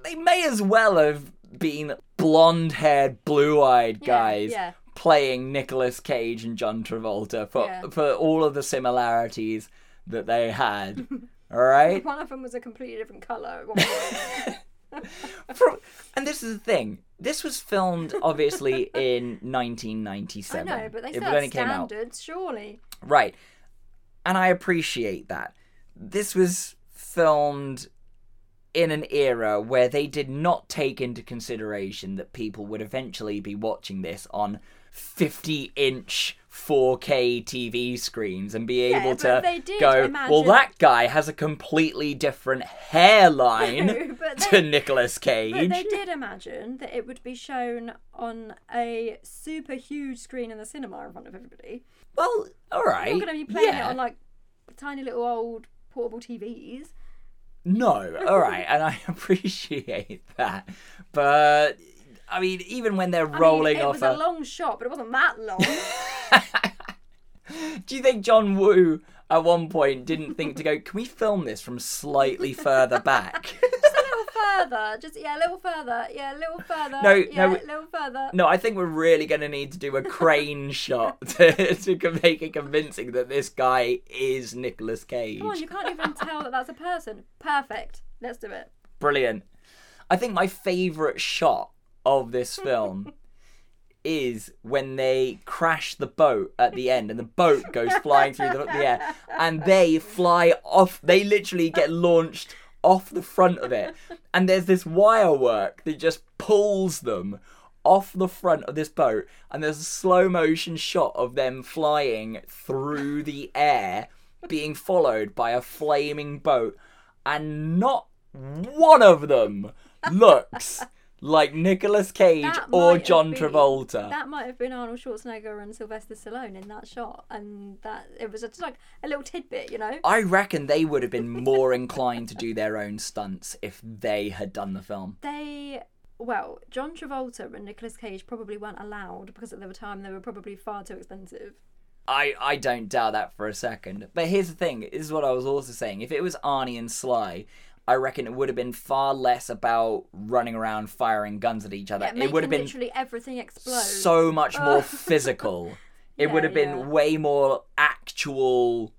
they may as well have been blonde-haired blue-eyed guys yeah. playing Nicolas Cage and John Travolta for Yeah. for all of the similarities that they had. <laughs> all right? One of them was a completely different colour. at one <laughs> point. From, and this is the thing. This was filmed obviously <laughs> in 1997. I know, but they It still only came out. standards, surely. Right. And I appreciate that. This was filmed in an era where they did not take into consideration that people would eventually be watching this on 50 inch 4K TV screens and be able to they go, well, that guy has a completely different hairline <laughs> No, but to they- Nicolas Cage. But they did imagine that it would be shown on a super huge screen in the cinema in front of everybody. Well, all right. You're not going to be playing yeah. it on like tiny little old portable TVs. No, all right, and I <laughs> appreciate that, but I mean, even when they're I rolling mean, it off was a long shot, but it wasn't that long. <laughs> Do you think John Woo at one point didn't think to go? Can we film this from slightly <laughs> further back? just a little further. Just yeah, a little further. Yeah, a little further. No, yeah, no, a little further. no, I think we're really going to need to do a crane <laughs> shot to, to make it convincing that this guy is Nicolas Cage. Come on, you can't even tell that that's a person. Perfect. Let's do it. Brilliant. I think my favourite shot of this film is when they crash the boat at the end and the boat goes flying through the, the air and they fly off. They literally get launched off the front of it. And there's this wire work that just pulls them off the front of this boat. And there's a slow motion shot of them flying through the air, being followed by a flaming boat. And not one of them looks like Nicolas Cage That or might have John been- Travolta. That might have been Arnold Schwarzenegger and Sylvester Stallone in that shot, and that it was just like a little tidbit, you know. I reckon they would have been <laughs> more inclined to do their own stunts if they had done the film. They, well, John Travolta and Nicolas Cage probably weren't allowed because at the time they were probably far too expensive. I, I don't doubt that for a second. But here's the thing, this is what I was also saying. If it was Arnie and Sly, I reckon it would have been far less about running around firing guns at each other. Yeah, it would have been literally everything explode. so much more oh. <laughs> physical. It would have been yeah. way more actual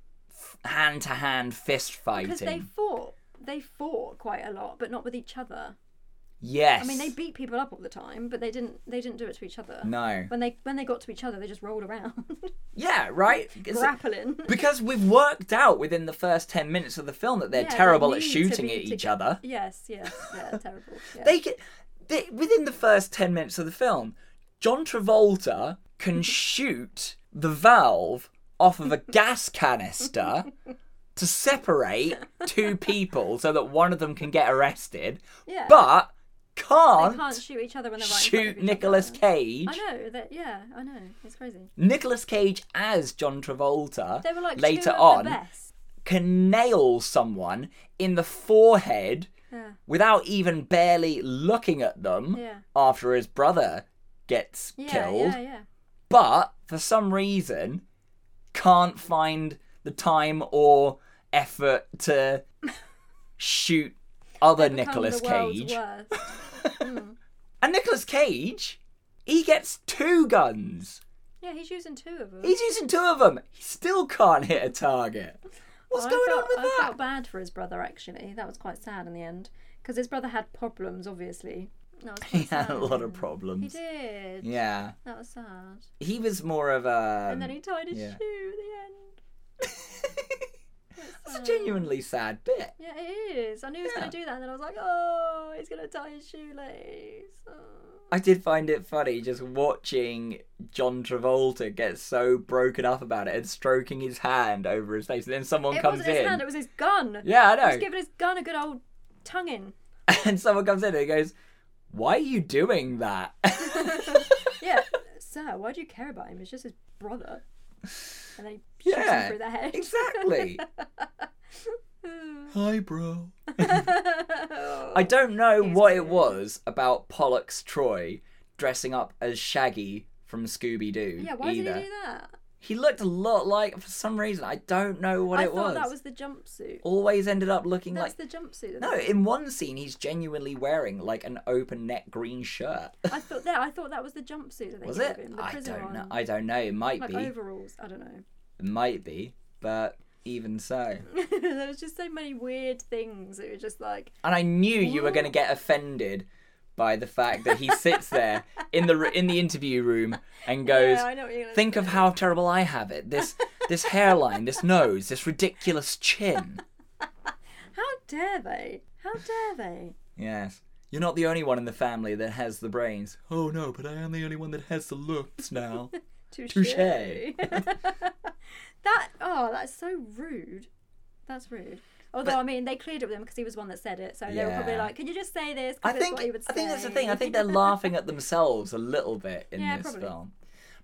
hand to hand fist fighting. because they fought. They fought quite a lot, but not with each other. Yes. I mean, they beat people up all the time, but they didn't. They didn't do it to each other. No. When they when they got to each other, they just rolled around, <laughs> Yeah, right? Grappling. because we've worked out within the first 10 minutes of the film that they're Yeah, they terrible at shooting at each toge- other. Yes, yes, yeah, <laughs> terrible. Yeah. They can, they, within the first 10 minutes of the film, John Travolta can <laughs> shoot the valve off of a gas canister to separate two people so that one of them can get arrested, yeah. but they can't, can't shoot each other when they're right shoot of each Nicolas other. Cage. I know that. Yeah, I know. It's crazy. Nicolas Cage as John Travolta They were like later on can nail someone in the forehead Yeah. without even barely looking at them Yeah. after his brother gets Yeah, killed, yeah, yeah. but for some reason can't find the time or effort to <laughs> shoot other Nicolas Cage. worst. <laughs> Hmm. And Nicolas Cage, he gets two guns. Yeah, he's using two of them. He's using two of them. He still can't hit a target. What's I going felt, on with I that? felt bad for his brother actually. That was quite sad in the end because his brother had problems. Obviously, He had a lot of problems. He did. Yeah. That was sad. He was more of a. and then he tied his yeah. shoe at the end. <laughs> That's a genuinely sad bit. Yeah, it is. I knew he was Yeah. going to do that, and then I was like, oh, he's going to tie his shoelace. Oh. I did find it funny just watching John Travolta get so broken up about it and stroking his hand over his face. And then someone It comes wasn't his in. hand; it was his gun. yeah, I He was giving his gun a good old tongue in. <laughs> And someone comes in and he goes, Why are you doing that? <laughs> Yeah, <laughs> sir, why do you care about him? It's just his brother. <laughs> And then he shoots Yeah, him through the head. exactly. <laughs> Hi, bro. I don't know He's what it was about Pollux Troy dressing up as Shaggy from Scooby Doo. yeah, why either. did he do that? He looked a lot like, for some reason, I don't know what I it thought was. that was the jumpsuit. Always ended up looking like That's like. the jumpsuit. No, in one scene he's genuinely wearing like an open neck green shirt. I thought that. I thought that was the jumpsuit that they Was it? him. The I don't one. know. I don't know. It might like be. overalls. I don't know. It might be. But even so. <laughs> there was just so many weird things. It was just like, And I knew you were going to get offended by the fact that he sits there in the in the interview room and goes, yeah, I know what you're gonna "Think of how terrible I have it. This this hairline, this nose, this ridiculous chin." How dare they? How dare they? Yes. You're not the only one in the family that has the brains. Oh no, but I am the only one that has the looks now. <laughs> Touche. <laughs> that oh, that's so rude. That's rude. Although I mean, they cleared it with him because he was one that said it, so they were probably like, "Can you just say this?" I think what he would I think that's the thing. I think they're laughing at themselves a little bit in Yeah, this probably. film.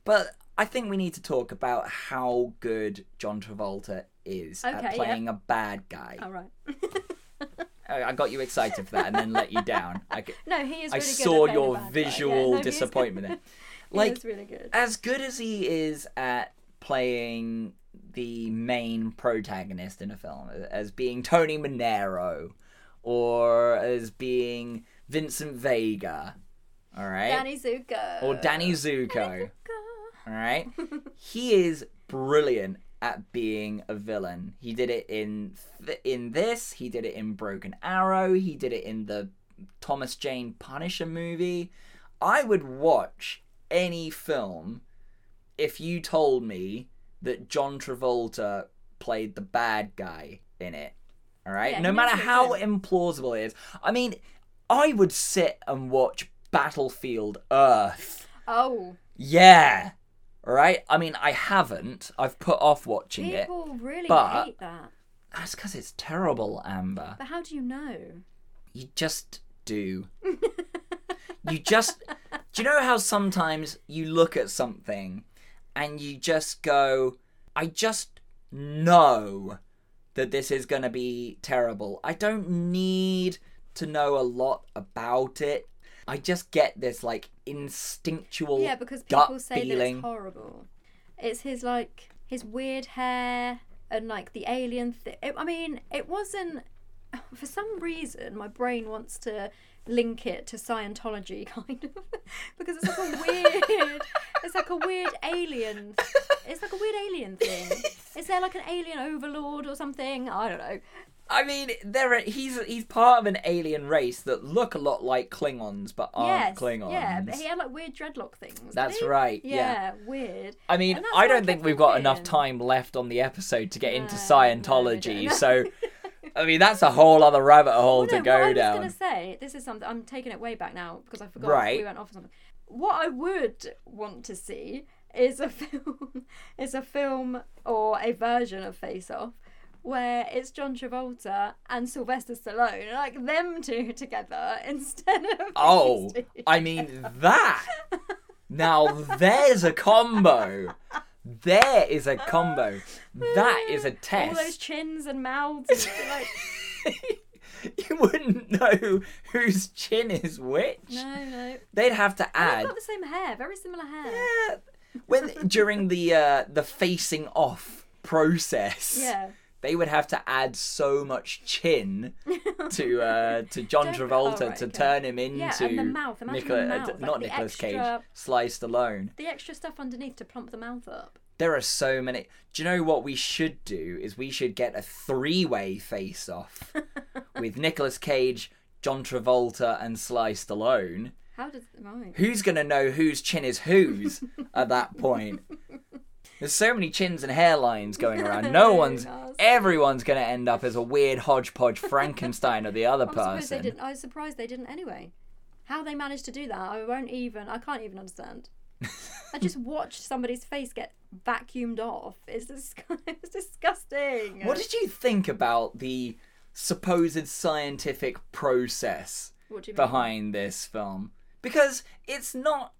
But I think we need to talk about how good John Travolta is Okay, at yeah. playing a bad guy. All right. <laughs> I I got you excited for that and then let you down. <laughs> I, no, he is. I Really good saw at playing a your. Yeah, visual no, disappointment <laughs> Like really good. as good as he is at playing the main protagonist in a film, as being Tony Manero, or as being Vincent Vega, all right, Danny Zuko. or Danny Zuko, all right, <laughs> he is brilliant at being a villain. He did it in th- in this. He did it in Broken Arrow. He did it in the Thomas Jane Punisher movie. I would watch any film if you told me that John Travolta played the bad guy in it. All right? Yeah, no matter how good. implausible it is. I mean, I would sit and watch Battlefield Earth. Oh, Yeah. All right? I mean, I haven't. I've put off watching it. people really but- hate that. That's because it's terrible, Amber. But how do you know? You just do. <laughs> you just. Do you know how sometimes you look at something and you just go, I just know that this is going to be terrible. I don't need to know a lot about it. I just get this like instinctual Yeah, because people say that feeling. it's horrible. It's his like his weird hair and like the alien. Th- it, I mean, it wasn't. <sighs> For some reason, my brain wants to link it to Scientology, <laughs> kind of, because it's like a weird. it's like a weird alien. It's like a weird alien thing. Is there like an alien overlord or something? I don't know. I mean, there are, he's he's part of an alien race that look a lot like Klingons, but aren't yes, Klingons. yeah, but he had like weird dreadlock things. That's right, yeah. Yeah, weird. I mean, I don't think we've got enough time left on the episode to get into No, no, Scientology, don't. so <laughs> I mean that's a whole other rabbit hole Well, to no, go what I was going to say, this is something I'm taking it way back now because I forgot Right. we went off on something. What I would want to see is a <laughs> film, is a film or a version of Face Off where it's John Travolta and Sylvester Stallone, like them two <laughs> together instead of Oh. I mean that. <laughs> Now there's a combo. There is a combo. That is a test. all those chins and mouths, like <laughs> you wouldn't know whose chin is which. no, no. They'd have to add. They've got the same hair, very similar hair. Yeah. when during the uh, the facing off process. Yeah. They would have to add so much chin <laughs> to uh, to John Travolta oh, right, to okay. turn him into Yeah, and the mouth. Imagine Nicola- the uh, mouth, like not the Nicolas Cage, Sly Stallone. The extra stuff underneath to plump the mouth up. There are so many. Do you know what we should do? Is we should get a three-way face-off <laughs> with Nicolas Cage, John Travolta, and Sly Stallone. How does right? Who's gonna know whose chin is whose at that point? <laughs> There's so many chins and hairlines going around. <laughs> No one's, everyone's gonna end up as a weird hodgepodge Frankenstein of the other I'm surprised they person. didn't. I was surprised they didn't anyway. How they managed to do that, I won't even. I can't even understand. I just <laughs> watched somebody's face get vacuumed off. It's dis- <laughs> it's disgusting. What did you think about the supposed scientific process What do you mean? behind this film? Because it's not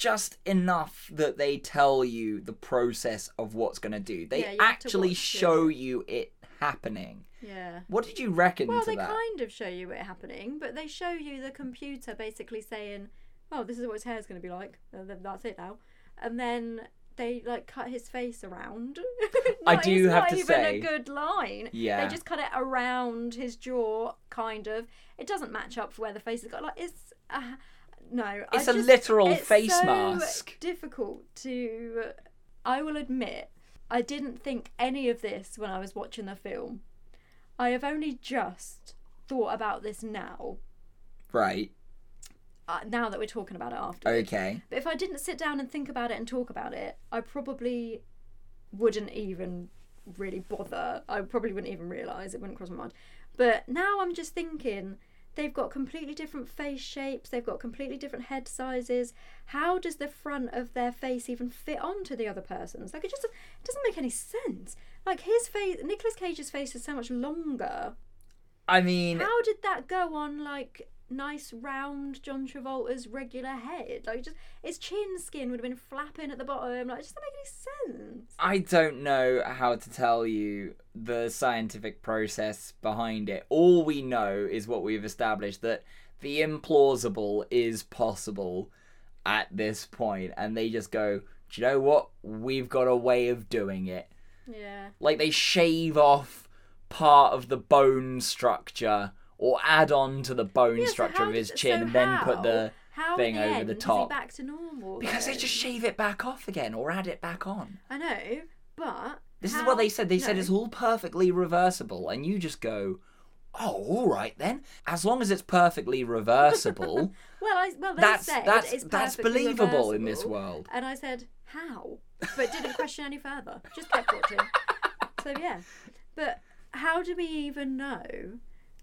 just enough that they tell you the process of what's going to do. They Yeah, you have to actually watch it. show you it happening. Yeah. What did you reckon Well, they that? kind of show you it happening, but they show you the computer basically saying, "Oh, this is what his hair's going to be like. Th- That's it now," and then they like cut his face around. <laughs> I Not- do it's have not to even say- a good line. Yeah. they just cut it around his jaw, kind of. It doesn't match up for where the face has got. Like it's. Uh, no, It's a just- literal it's face so mask. Difficult to. I will admit, I didn't think any of this when I was watching the film. I have only just thought about this now. Right. Uh, now that we're talking about it after. Okay. But if I didn't sit down and think about it and talk about it, I probably wouldn't even really bother. I probably wouldn't even realise it wouldn't cross my mind. But now I'm just thinking they've got completely different face shapes, they've got completely different head sizes. How does the front of their face even fit onto the other person's? Like it just it doesn't make any sense. Like his face, Nicolas Cage's face is so much longer. I mean, How did that go on like nice round John Travolta's regular head? Like just his chin skin would have been flapping at the bottom. Like it just doesn't make any sense. I don't know how to tell you the scientific process behind it. All we know is what we've established that the implausible is possible at this point, and they just go, Do you know what? We've got a way of doing it. Yeah. Like they shave off part of the bone structure or add on to the bone Yeah, structure how of his chin so and then put the how thing the over the top. back to normal. because they just shave it back off again or add it back on. I know, but This is what they said. They said it's all perfectly reversible, and you just go, oh, all right then. As long as it's perfectly reversible, <laughs> Well, I well they that's said that's that's believable in this world. And I said, how? But didn't question any further. Just kept watching. so yeah. But how do we even know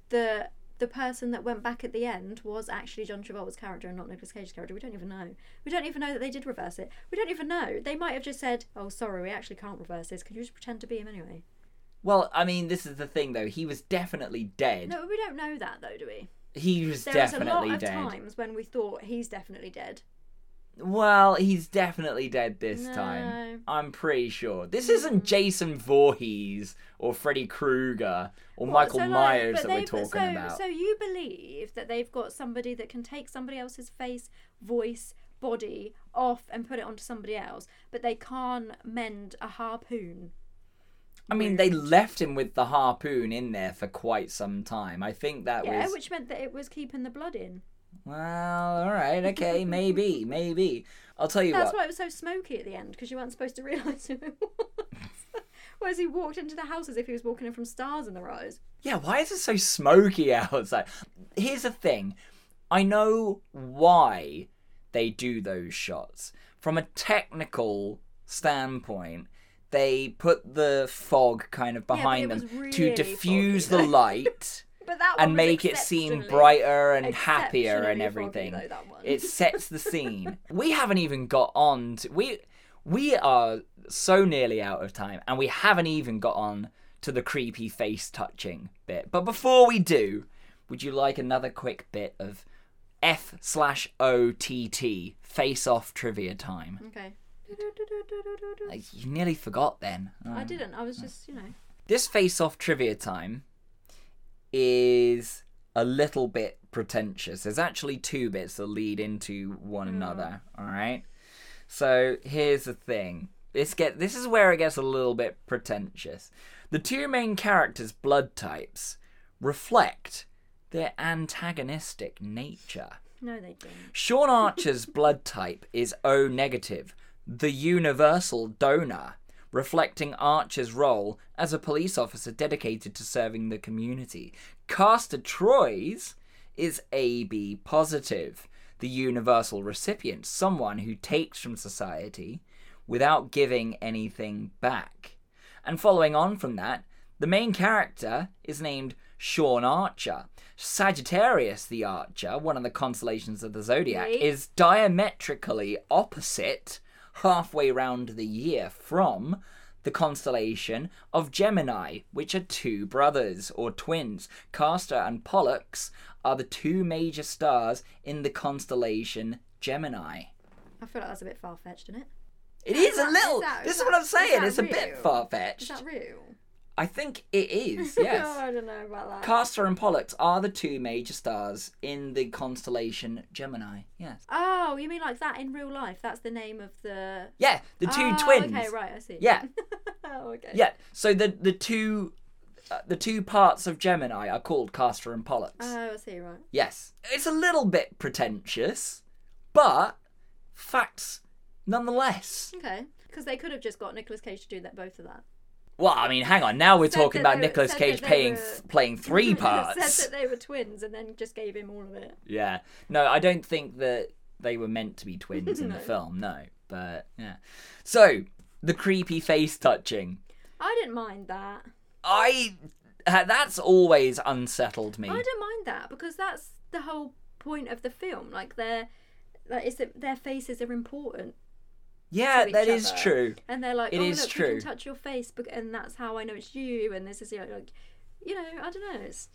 that the person that went back at the end was actually John Travolta's character and not Nicolas Cage's character? We don't even know. We don't even know that they did reverse it. We don't even know. They might have just said, "Oh, sorry, we actually can't reverse this. Can you just pretend to be him anyway?" Well, I mean, this is the thing though. He was definitely dead. No, we don't know that though, do we? he was There was a lot of dead. times when we thought he's definitely dead. Well, he's definitely dead this No. time. I'm pretty sure. This isn't hmm. Jason Voorhees or Freddy Krueger or What, Michael so, Myers but that we're talking so, about. So you believe that they've got somebody that can take somebody else's face, voice, body off and put it onto somebody else, but they can't mend a harpoon. I mean, they left him with the harpoon in there for quite some time. I think that yeah, was. which meant that it was keeping the blood in. Well, all right, okay, maybe, maybe. I'll tell you That's what. why it was so smoky at the end because you weren't supposed to <laughs> realise who it was. Whereas he walked into the house as if he was walking in from stars in their eyes. Yeah, why is it so smoky <laughs> outside? Here's the thing I know why they do those shots. From a technical standpoint, they put the fog kind of behind it them was to diffuse foggy, the light <laughs> But that and make it seem brighter and happier and everything. foggy, though. It sets the scene. <laughs> we haven't even got on to we we are so nearly out of time and we haven't even got on to the creepy face touching bit. But before we do, would you like another quick bit of F slash O T T face off trivia time? Okay. You nearly forgot then. I Oh. didn't. I was just, you know. This face off trivia time is a little bit pretentious. There's actually two bits that lead into one hmm. another, alright? So here's the thing. This get this is where it gets a little bit pretentious. The two main characters' blood types reflect their antagonistic nature. No, they didn't. Sean <laughs> Archer's blood type is O negative, the universal donor, reflecting Archer's role as a police officer dedicated to serving the community. Castor Troy's is AB positive, the universal recipient, someone who takes from society without giving anything back. And following on from that, the main character is named Sean Archer. Sagittarius the Archer, one of the constellations of the zodiac, is diametrically opposite halfway round the year from the constellation of Gemini, which are two brothers or twins. Castor and Pollux are the two major stars in the constellation Gemini. I feel like that's a bit far fetched, isn't it? It Is is a little. is that- this is is what I'm saying. that It's a bit real? far Is fetched. that real? I think it <laughs> is. oh, Yes. I don't know about that. Castor and Pollux are the two major stars in the constellation Gemini. Yes. oh, you mean like that in real life? That's the name of the. Yeah, the two Oh, twins. Okay, right, I see. Yeah. <laughs> oh, okay. Yeah. So the the two uh, the two parts of Gemini are called Castor and Pollux. Oh, I see, right. yes. It's a little bit pretentious, but facts nonetheless. Okay. Because they could have just got Nicolas Cage to do that, both of that. Well, I mean, hang on. Now we're Said talking about Nicolas Cage paying were- th- playing three parts. Said that <laughs> they were twins and then just gave him all of it. Yeah. No, I don't think that they were meant to be twins in the <laughs> film. No, but yeah. So the creepy face touching. I didn't mind that. I that's always unsettled me. I don't mind that because that's the whole point of the film. Like their, like it's that their faces are important, Yeah, that is other. true. and they're like, It oh is look, true. we can touch your face, and that's how I know it's you. And this is you know, like, you know, I don't know. It's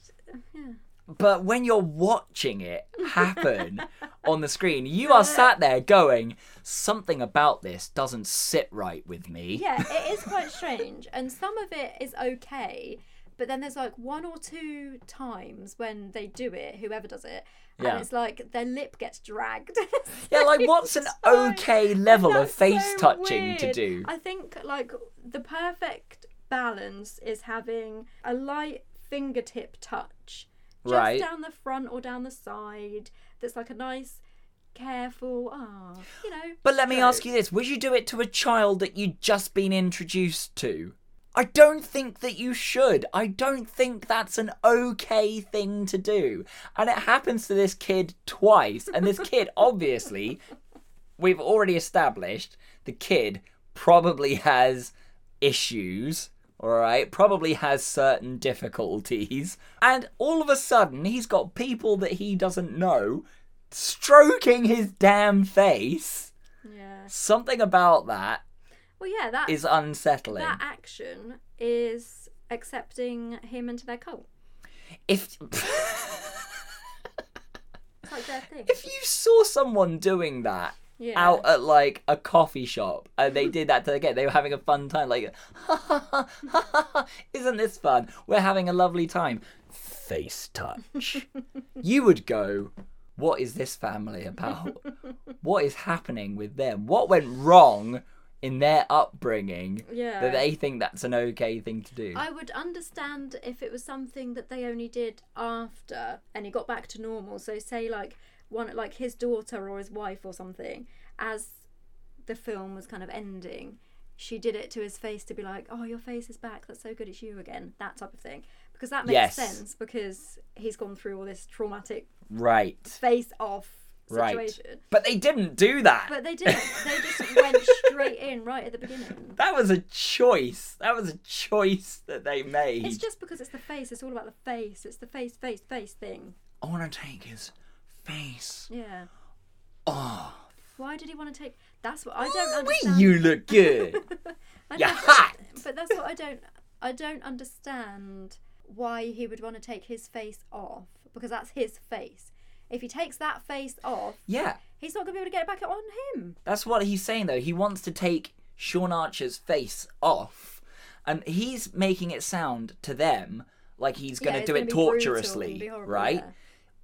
yeah. But when you're watching it happen <laughs> on the screen, you are sat there going, something about this doesn't sit right with me. Yeah, it is <laughs> quite strange, and some of it is okay. But then there's like one or two times when they do it, whoever does it, Yeah. and it's like their lip gets dragged. <laughs> Yeah, like what's an So- okay level of face so touching to do? I think like the perfect balance is having a light fingertip touch just Right. down the front or down the side. That's like a nice, careful. Ah, you know. But let me ask you this: Would you do it to a child that you'd just been introduced to? I don't think that you should. I don't think that's an okay thing to do. And it happens to this kid twice. And this kid, <laughs> obviously, we've already established the kid probably has issues, alright? Probably has certain difficulties. And all of a sudden, he's got people that he doesn't know stroking his damn face. Yeah. Something about that Well, yeah, that is unsettling. that action is accepting him into their cult. If <laughs> like their thing. if you saw someone doing that Yeah. out at like a coffee shop and they did that to again they were having a fun time like <laughs> isn't this fun we're having a lovely time face touch <laughs> you would go what is this family about what is happening with them what went wrong in their upbringing Yeah. that they think that's an okay thing to do I would understand if it was something that they only did after and he got back to normal. So say like one like his daughter or his wife or something, as the film was kind of ending, she did it to his face to be like, Oh, your face is back, that's so good, it's you again, that type of thing. Because that makes Yes. sense because he's gone through all this traumatic right face off right but they didn't do that But they didn't. They just <laughs> went straight in right at the beginning. That was a choice. That was a choice that they made. It's just because it's the face. It's all about the face. It's the face, face, face thing. I want to take his face. Yeah. Oh, Why did he want to take? That's what I don't Ooh, understand. you look <laughs> good. You're hot. But that's what I don't. I don't understand why he would want to take his face off because that's his face. If he takes that face off, yeah, he's not gonna be able to get it back on him. that's what he's saying though. He wants to take Sean Archer's face off, and he's making it sound to them like he's going Yeah, to do it torturously, horrible, right? yeah.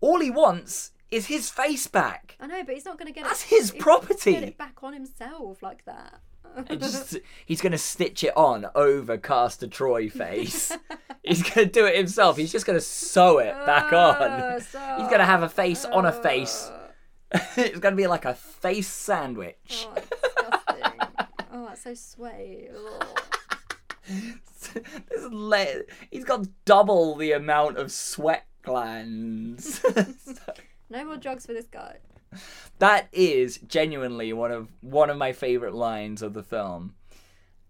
All he wants is his face back. I know, but he's not gonna get That's it. his he's not gonna property. Get it back on himself like that. And <laughs> just, he's going to stitch it on over Castor Troy face. <laughs> he's going to do it himself. He's just going to sew it back oh, on. He's going to have a face on a face. Oh. <laughs> it's going to be like a face sandwich. Oh, it's disgusting. oh, that's so sweaty. Le- he's got double the amount of sweat glands. No more drugs for this guy. That is genuinely one of one of my favorite lines of the film.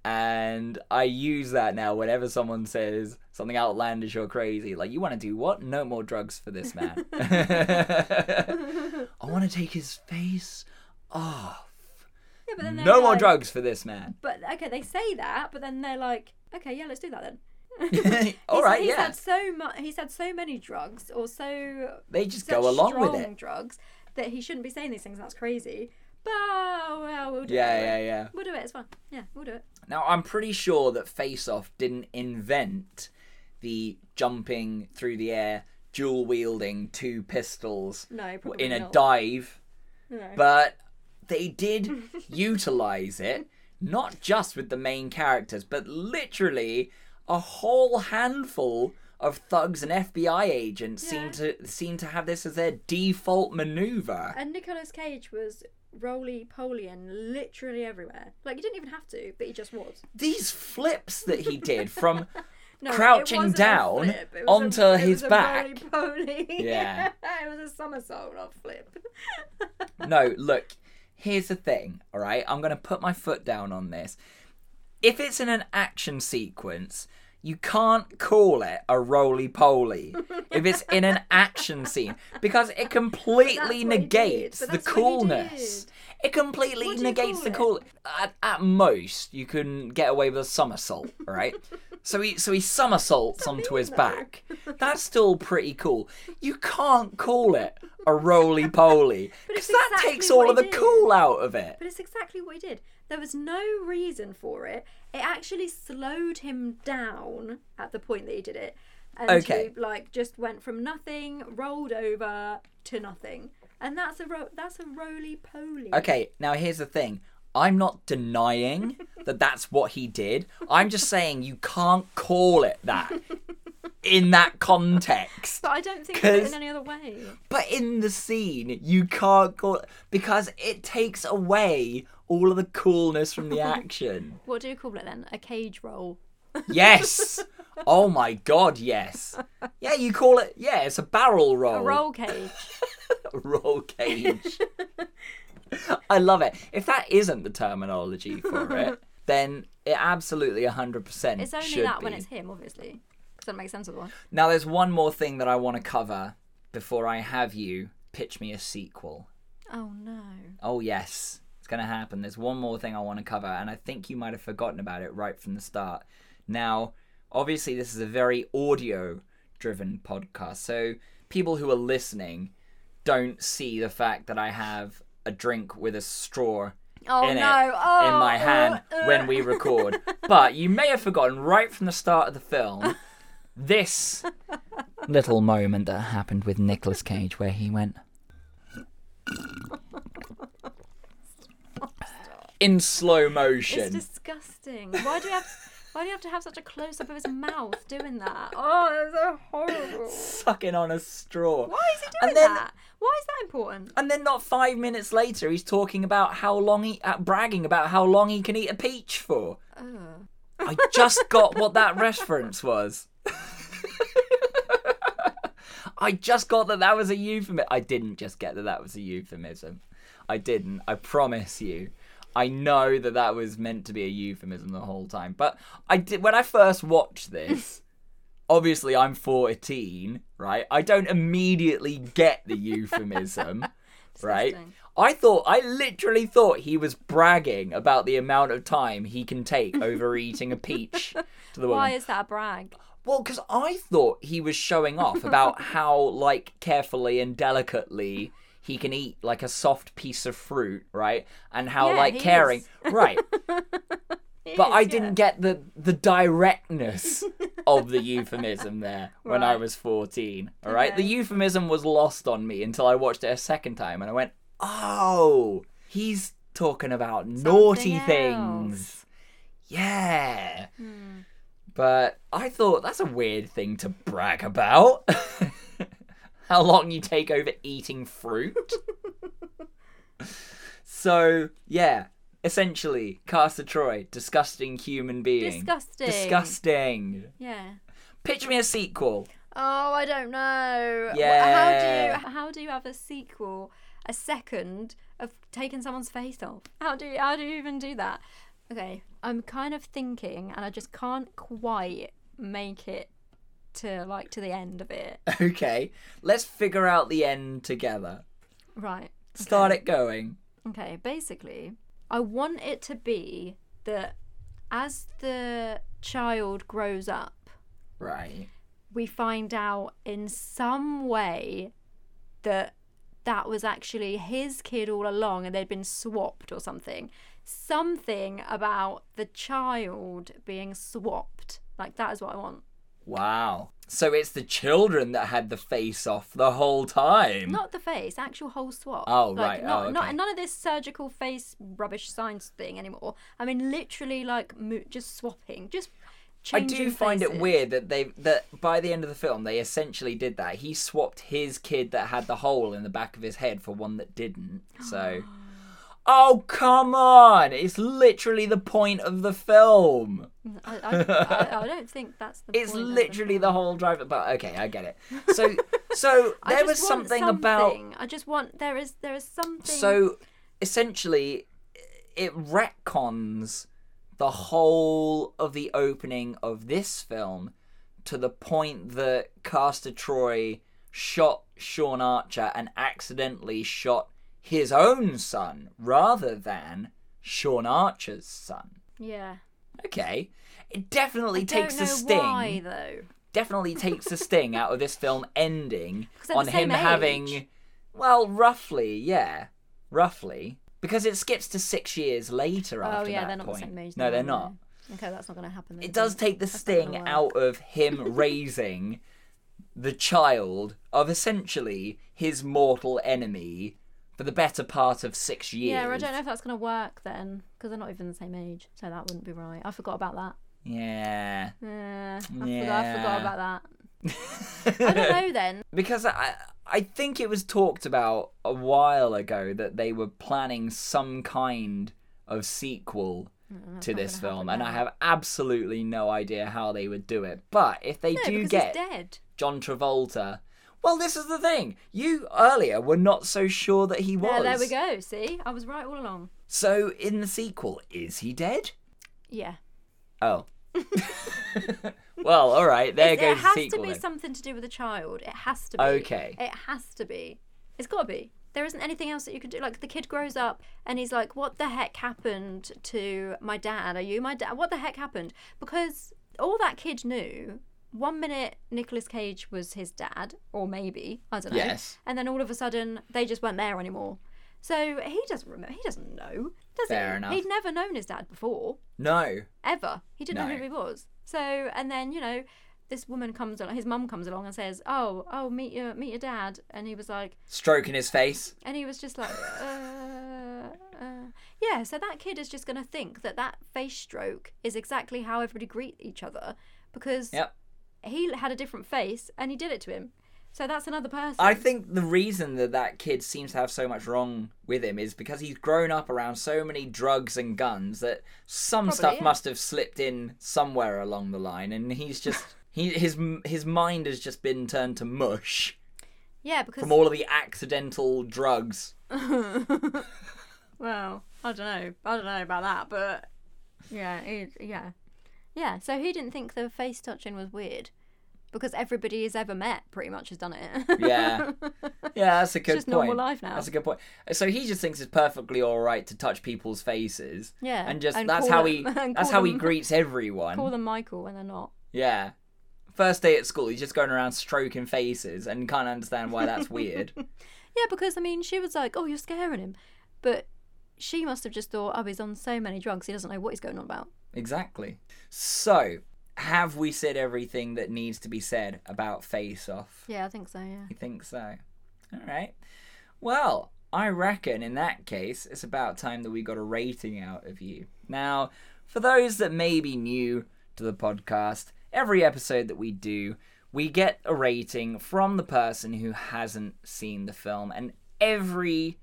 And I use that now whenever someone says something outlandish or crazy. Like, you want to do what? No more drugs for this man. <laughs> <laughs> I want to take his face off. Yeah, but then No more drugs for this man. But okay, they say that, but then they're like, okay, yeah, let's do that then. All <laughs> He's- right, he's yeah. had so much. He's had so many drugs, or so They just go along with it. drugs that he shouldn't be saying these things. and That's crazy. But well, we'll do Yeah, it. yeah, yeah. yeah. We'll do it. It's fine. Yeah, we'll do it. Now, I'm pretty sure that Face Off didn't invent the jumping through the air, dual wielding two pistols No, probably in a not. dive, No. but they did <laughs> utilize it, not just with the main characters, but literally a whole handful of thugs and FBI agents seem to seem to have this as their default maneuver. and Nicolas Cage was roly poly and literally everywhere. Like he didn't even have to, but he just was. These flips that he did from <laughs> No, Crouching down flip, it was onto a, his back. <laughs> Yeah. it was a somersault, not flip. <laughs> no, look, here's the thing, all right? I'm going to put my foot down on this. If it's in an action sequence, you can't call it a roly poly if it's in an action scene because it completely what he did, negates the that's what he coolness. It completely What do you negates the cool. At, at most, you can get away with a somersault, right? so he so he somersaults onto his back. That's still pretty cool. You can't call it a roly poly <laughs> because that exactly takes all of the did. cool out of it. But it's exactly what he did. There was no reason for it. It actually slowed him down at the point that he did it. And Okay. he, like just went from nothing, rolled over to nothing. And that's a ro- that's a roly poly. Okay, now here's the thing. I'm not denying <laughs> that that's what he did. I'm just saying you can't call it that <laughs> in that context. But I don't think of it in any other way. But in the scene, you can't call it because it takes away all of the coolness from the <laughs> action. What do you call it then? A cage roll. Yes. <laughs> Oh my god, yes. Yeah, you call it. Yeah, it's a barrel roll. A roll <laughs> cage. roll cage. I love it. If that isn't the terminology for it, then it absolutely 100% It's only that be. when it's him, obviously. Doesn't make sense otherwise. Now, there's one more thing that I want to cover before I have you pitch me a sequel. Oh no. Oh, yes. It's going to happen. There's one more thing I want to cover, and I think you might have forgotten about it right from the start. Now, obviously, this is a very audio driven podcast, so people who are listening don't see the fact that I have a drink with a straw Oh in no. it Oh, in my hand uh, uh. when we record. but you may have forgotten right from the start of the film <laughs> this little moment that happened with Nicolas Cage where he went in slow motion. It's disgusting. Why do you have? Why do you have to have such a close up of his mouth doing that? Oh, it's so horrible. Sucking on a straw. Why is he doing And then- that? Why is that important? And then not five minutes later, he's talking about how long he, uh, bragging about how long he can eat a peach for. I just got what that reference was. <laughs> I just got that that was a euphemism. I didn't just get that that was a euphemism. I didn't. I promise you. I know that that was meant to be a euphemism the whole time. But I did when I first watched this. <laughs> obviously, I'm 14, right? I don't immediately get the euphemism, <laughs> right? I thought, I literally thought he was bragging about the amount of time he can take over eating a peach to the woman. Why is that a brag? Well, because I thought he was showing off about <laughs> how, like, carefully and delicately he can eat like a soft piece of fruit, right? And how, Yeah, like, caring, is. <laughs> right? <laughs> But is, I yeah. didn't get the the directness of the euphemism there when I was fourteen. All right, the euphemism was lost on me until I watched it a second time, and I went, "Oh, he's talking about naughty Something things." Yeah. Hmm. But I thought that's a weird thing to brag about. <laughs> How long you take over eating fruit. <laughs> so, yeah. Essentially, Castor Troy, disgusting human being. Disgusting. Disgusting. Yeah. Pitch me a sequel. Oh, I don't know. Yeah. How do you how do you have a sequel, a second of taking someone's face off? How do you how do you even do that? Okay, I'm kind of thinking, and I just can't quite make it to like to the end of it. <laughs> Okay, let's figure out the end together. Right. Start it going. Okay, basically, I want it to be that as the child grows up, Right. we find out in some way that that was actually his kid all along and they'd been swapped or something. Something about the child being swapped. Like, that is what I want. Wow. So it's the children that had the face off the whole time. Not the face, actual whole swap. Oh, like, right. Not, Oh, not, none of this surgical face rubbish science thing anymore. I mean, literally, like, mo- just swapping. Just I do find it weird that they that by the end of the film they essentially did that. He swapped his kid that had the hole in the back of his head for one that didn't. So <gasps> <gasps> <gasps> Oh come on! It's literally the point of the film. I, I, I, I don't think that's the <laughs> It's literally the film. whole drive but okay, I get it. <laughs> So so there was want something, about. I just want there is there is something. So essentially, it retcons the whole of the opening of this film to the point that Castor Troy shot Sean Archer and accidentally shot his own son rather than Sean Archer's son. yeah, Okay. It definitely I takes don't the know sting why though. definitely takes the sting out of this film ending <laughs> on him having well roughly yeah roughly because it skips to six years later Oh after yeah, that they're not point the same age. no now, they're not? Okay, that's not going to happen. Then, it does take the That's sting out of him <laughs> raising the child of essentially his mortal enemy for the better part of six years Yeah, I don't know if that's going to work then because they're not even the same age, so that wouldn't be right. I forgot about that. yeah Yeah, I, forgot, I forgot about that. <laughs> I don't know then. because I I think it was talked about a while ago that they were planning some kind of sequel mm, to this film, and I have absolutely no idea how they would do it. But if they No, do get dead. John Travolta, well, this is the thing. You earlier were not so sure that he was. There, there we go. See, I was right all along. So in the sequel, is he dead? Yeah. Oh. <laughs> well, all right. There It's- goes it has the sequel. to be then. something to do with a child. It has to be. Okay. It has to be. It's got to be. There isn't anything else that you could do. Like the kid grows up and he's like, "What the heck happened to my dad? Are you my dad? What the heck happened?" Because all that kid knew. One minute Nicolas Cage was his dad, or maybe I don't know. Yes. And then all of a sudden they just weren't there anymore. So he doesn't remember. He doesn't know, does Fair he? enough. He'd never known his dad before No. ever. He didn't know who he was. So, and then you know, this woman comes along. His mum comes along and says, "Oh, oh, meet your meet your dad." And he was like, Stroking his face. and he was just like, <laughs> uh, uh. yeah. So that kid is just going to think that that face stroke is exactly how everybody greet each other because Yep. He had a different face and he did it to him. So that's another person. I think the reason that that kid seems to have so much wrong with him is because he's grown up around so many drugs and guns that some Probably, stuff yeah. must have slipped in somewhere along the line, and he's just <laughs> he his his mind has just been turned to mush yeah, because from all of the accidental drugs. <laughs> Well, I don't know. I don't know about that, but yeah, it, yeah, yeah. So he didn't think the face touching was weird because everybody he's ever met pretty much has done it. Yeah. <laughs> Yeah, that's a good just point. normal life now. That's a good point. So he just thinks it's perfectly all right to touch people's faces. Yeah, and just and that's how them- he <laughs> that's how he greets everyone. Call them Michael when they're not. Yeah. First day at school, he's just going around stroking faces and can't understand why that's weird. <laughs> Yeah, because I mean, she was like, "Oh, you're scaring him," but she must have just thought, "Oh, he's on so many drugs, he doesn't know what he's going on about." exactly. So, have we said everything that needs to be said about Face Off? Yeah, I think so. Yeah. You think so? All right. Well, I reckon in that case, it's about time that we got a rating out of you. Now, for those that may be new to the podcast, every episode that we do, we get a rating from the person who hasn't seen the film, and every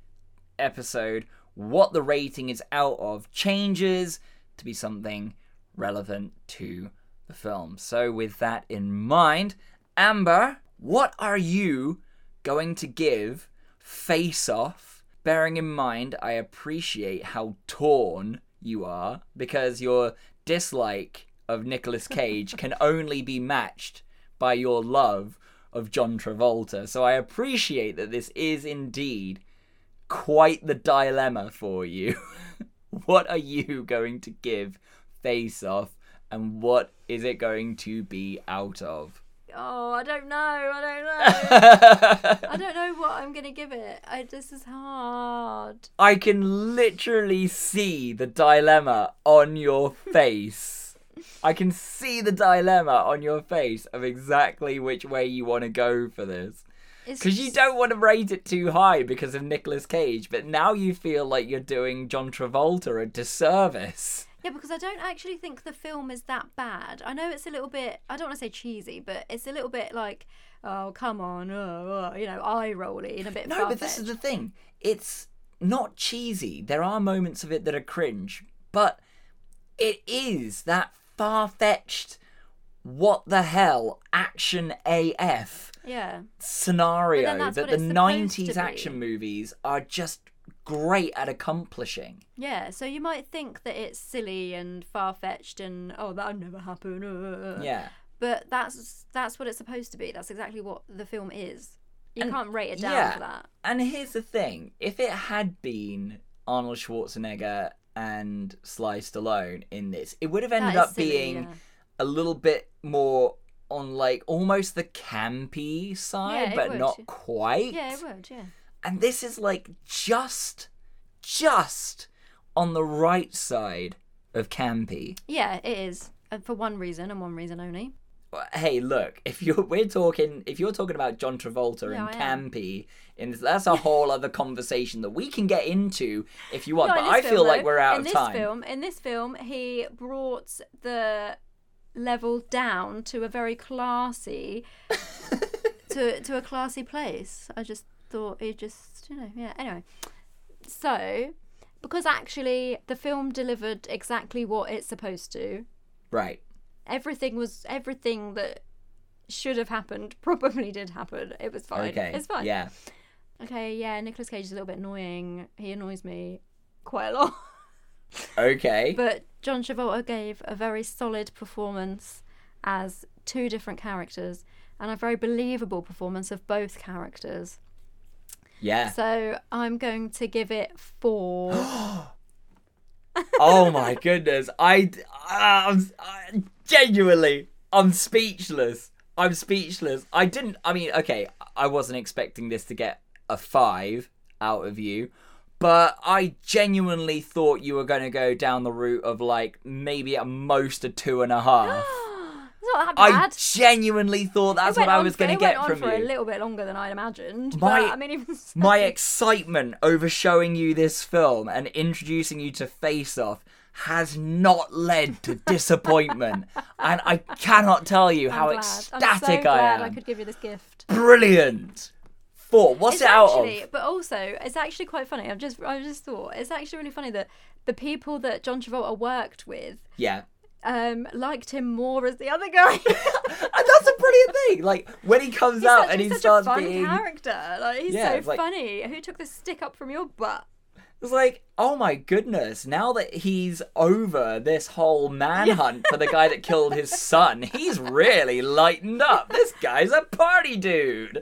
episode, what the rating is out of changes to be something relevant to the film. So, with that in mind, Amber, what are you going to give Face Off? Bearing in mind, I appreciate how torn you are because your dislike of Nicolas Cage can <laughs> only be matched by your love of John Travolta. So I appreciate that this is indeed quite the dilemma for you. <laughs> what are you going to give Face Off and what is it going to be out of? Oh, I don't know. I don't <laughs> know. I don't know what I'm gonna give it. I this is hard. I can literally see the dilemma on your face. I can see the dilemma on your face of exactly which way you want to go for this. Because you don't want to rate it too high because of Nicolas Cage, but now you feel like you're doing John Travolta a disservice. Yeah, because I don't actually think the film is that bad. I know it's a little bit, I don't want to say cheesy, but it's a little bit like, oh, come on, oh, oh, you know, eye rolly and a bit No, but this is the thing. It's not cheesy. There are moments of it that are cringe, but it is that far fetched, what the hell, action AF Yeah. scenario that the it's supposed to 90s action movies are just great at accomplishing. Yeah, so you might think that it's silly and far fetched and, oh, that'll never happen. uh, Yeah. But that's that's what it's supposed to be. That's exactly what the film is. You And- can't rate it down yeah. for that. And here's the thing if it had been Arnold Schwarzenegger and Sly Stallone in this, it would have ended up silly, being yeah. a little bit more on like almost the campy side, Yeah, but would. not quite. Yeah, it would, yeah. And this is like just, just on the right side of campy. Yeah, it is. Uh, for one reason and one reason only. Hey, look! If you're <laughs> we're talking, if you're talking about John Travolta Yeah, and I campy, in this, that's a <laughs> whole other conversation that we can get into if you want. Not but I this feel film, like we're out in of this time. Film, in this film, he brought the level down to a very classy, <laughs> to to a classy place. I just thought he just, you know, yeah. Anyway, so because actually the film delivered exactly what it's supposed to. Right. Everything was everything that should have happened <laughs> probably did happen. It was fine. Okay. It's fine. Yeah. Okay, yeah, Nicolas Cage is a little bit annoying. He annoys me quite a lot. <laughs> Okay. But John Travolta gave a very solid performance as two different characters and a very believable performance of both characters. Yeah. So I'm going to give it four. <gasps> oh my <laughs> goodness. I, uh, I'm I, genuinely, I'm speechless. I'm speechless. I didn't, I mean, okay, I wasn't expecting this to get a five out of you, but I genuinely thought you were going to go down the route of like maybe at most a two and a half. <gasps> <gasps> Not that I genuinely thought that's what I was going to get on from for you. a little bit longer than I'd imagined. My- but, I mean, even <laughs> so- My excitement over showing you this film and introducing you to Face Off has not led to <laughs> disappointment. and I cannot tell you I'm how glad. ecstatic so I am. I could give you this gift. Brilliant. Four. What's it's it out actually, of? but also it's actually quite funny. I've just I just thought it's actually really funny that the people that John Travolta worked with Yeah. Um liked him more as the other guy. <laughs> And that's a brilliant thing. Like when he comes he's out such, and he starts a fun being character. Like he's Yeah, so like- funny. Who took the stick up from your butt? It's like, oh my goodness, now that he's over this whole manhunt for the guy that killed his <laughs> son, he's really lightened up. This guy's a party dude.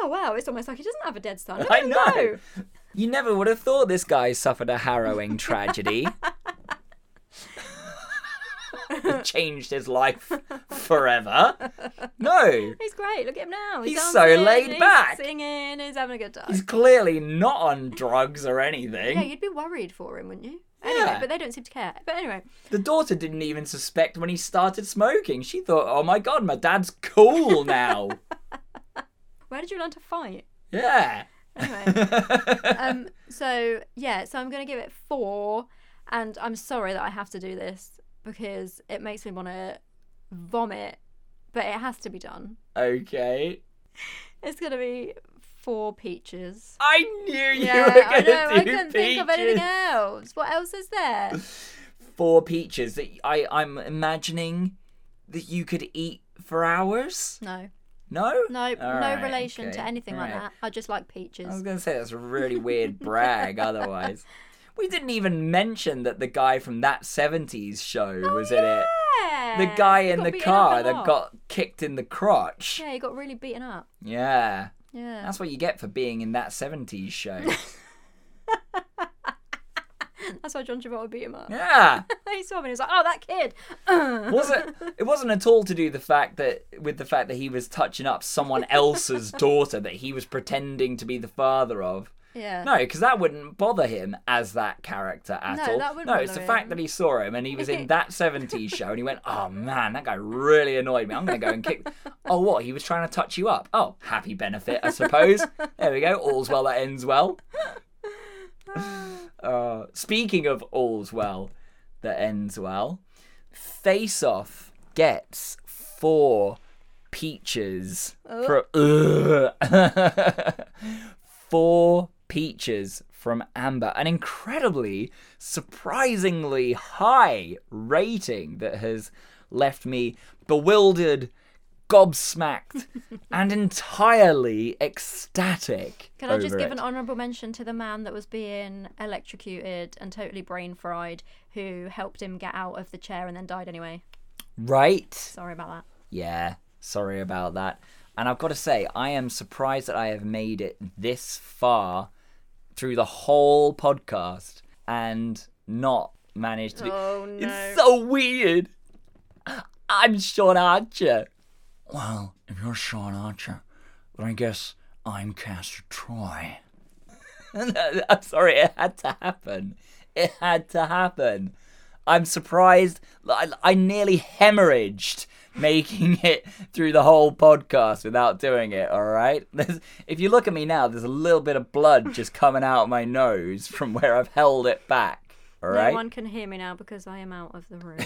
Oh wow, it's almost like he doesn't have a dead son. I Oh, know. no. You never would have thought this guy suffered a harrowing tragedy. <laughs> <laughs> Changed his life forever. No. He's great. Look at him now. He's dancing, so laid he's back. singing. He's having a good time. He's clearly not on drugs or anything. Yeah, you'd be worried for him, wouldn't you? Anyway, Yeah. but they don't seem to care. But anyway, The daughter didn't even suspect when he started smoking. She thought, oh my god, my dad's cool now. <laughs> where did you learn to fight? yeah. Anyway, <laughs> um, so yeah, so I'm gonna give it four, and I'm sorry that I have to do this because it makes me want to vomit, but it has to be done. okay. <laughs> It's gonna be four peaches. I knew you Yeah, were I going to do I couldn't think of anything else. What else is there? <laughs> Four peaches that I, I'm imagining that you could eat for hours. No, No? no, All no right, relation to anything all like right. that. I just like peaches. I was going to say that's a really weird brag <laughs> otherwise. We didn't even mention that the guy from that 70s show oh, was in it. The guy in the car that got kicked in the crotch. Yeah, he got really beaten up. Yeah. Yeah. That's what you get for being in that 70s show. <laughs> That's why John Travolta beat him up. yeah. <laughs> he saw him and he was like, "Oh, that kid." <laughs> Was it it wasn't at all to do the fact that with the fact that he was touching up someone else's daughter that he was pretending to be the father of. Yeah. No, because that wouldn't bother him as that character at No, all. that wouldn't no, it's the bother fact that he saw him and he was in <laughs> that 70s show and he went, oh man, that guy really annoyed me. I'm going to go and kick. <laughs> Oh, what? He was trying to touch you up. Oh, happy benefit, I suppose. there we go. All's well that ends well. <sighs> Uh, speaking of all's well that ends well, Face Off gets four peaches. From, <laughs> four peaches from Amber. An incredibly, surprisingly high rating that has left me bewildered, gobsmacked, <laughs> and entirely ecstatic. Can I just give it. an honourable mention to the man that was being electrocuted and totally brain fried, who helped him get out of the chair and then died anyway? Right. Sorry about that. Yeah, sorry about that. And I've got to say, I am surprised that I have made it this far through the whole podcast and not managed to. Oh no! It's so weird. I'm Sean Archer. Well, if you're Sean Archer, then I guess I'm Castor Troy. <laughs> I'm sorry, it had to happen. It had to happen. I'm surprised. I, I nearly hemorrhaged <laughs> making it through the whole podcast without doing it, alright? <laughs> There's, if you look at me now, there's a little bit of blood just coming out of my nose <laughs> from where I've held it back, all right? No one can hear me now because I am out of the room.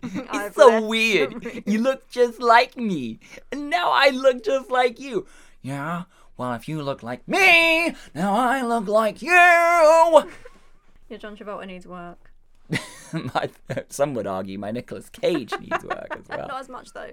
It's so weird. You look just like me, and now I look just like you. Yeah? Well, if you look like me, now I look like you! Yeah, John Travolta needs work. <laughs> my, some would argue my Nicolas Cage needs work as <laughs> well. Not as much though.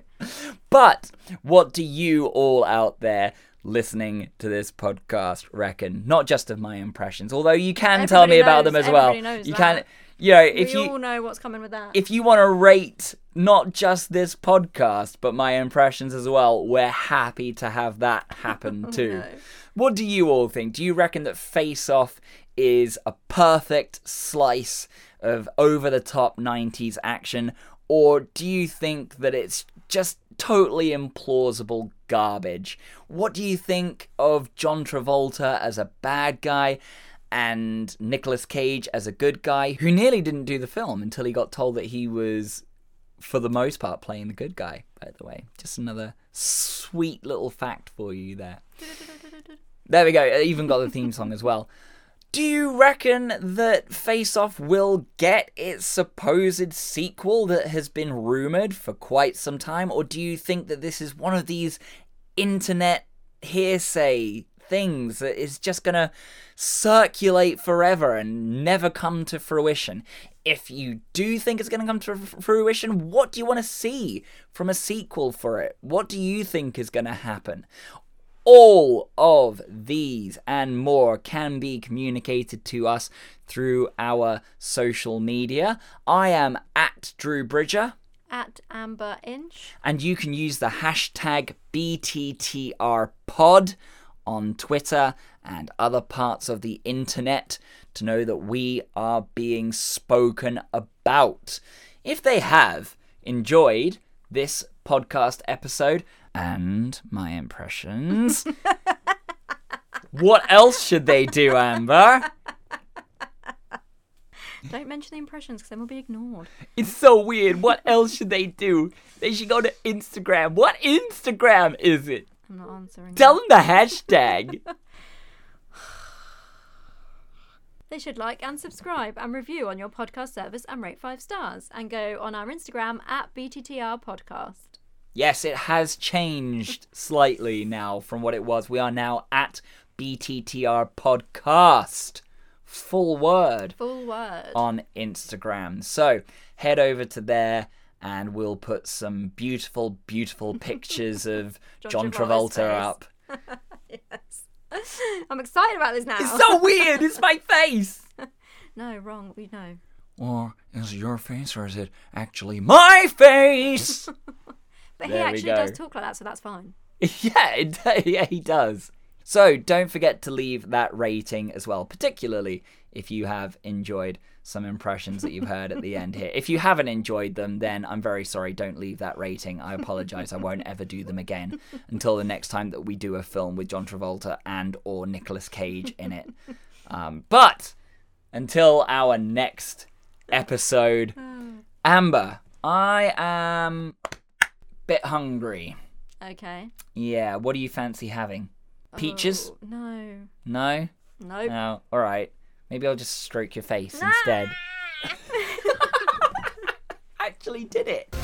But what do you all out there listening to this podcast reckon? Not just of my impressions, although you can tell me Everybody about them as well. knows you that. can, you know, if we you all know what's coming with that. if you want to rate not just this podcast but my impressions as well, we're happy to have that <laughs> happen oh, too. no. What do you all think? Do you reckon that Face Off is a perfect slice of over the top 90s action or do you think that it's just totally implausible garbage? What do you think of John Travolta as a bad guy? and Nicolas Cage as a good guy who nearly didn't do the film until he got told that he was, for the most part, playing the good guy, by the way. Just another sweet little fact for you there. <laughs> There we go. I even got the theme song as well. Do you reckon that Face Off will get its supposed sequel that has been rumored for quite some time? Or do you think that this is one of these internet hearsay things that is just going to circulate forever and never come to fruition? If you do think it's going to come to fruition, what do you want to see from a sequel for it? What do you think is going to happen? All of these and more can be communicated to us through our social media. I am at Drew Bridger, At Amber Inch. and you can use the hashtag BTTRPod on Twitter and other parts of the internet to know that we are being spoken about. If they have enjoyed this podcast episode and my impressions, <laughs> what else should they do, Amber? Don't mention the impressions because then we'll be ignored. It's so weird. What else should they do? They should go to Instagram. What Instagram is it? I'm not answering. Tell them the hashtag. <laughs> They should like and subscribe and review on your podcast service and rate five stars and go on our Instagram at BTTR Podcast. Yes, it has changed slightly now from what it was. We are now at BTTR Podcast. Full word Full word. on Instagram. So head over to there and we'll put some beautiful, beautiful <laughs> pictures of John, John Travolta up. <laughs> yes. I'm excited about this now. It's so weird. It's my <laughs> face. no, wrong. We know. Or is it your face or is it actually my face? But he There we actually does talk like that, so that's fine. <laughs> yeah, it, <laughs> yeah, he does. So don't forget to leave that rating as well, particularly if you have enjoyed some impressions that you've heard at the end here. If you haven't enjoyed them, then I'm very sorry. Don't leave that rating. I apologize. I won't ever do them again until the next time that we do a film with John Travolta and or Nicolas Cage in it. Um, but until our next episode, <sighs> Amber, I am bit hungry. Okay. Yeah, what do you fancy having? Peaches? Oh, no. No? Nope. Oh, no. Alright. Maybe I'll just stroke your face instead. <laughs> <laughs> Actually did it.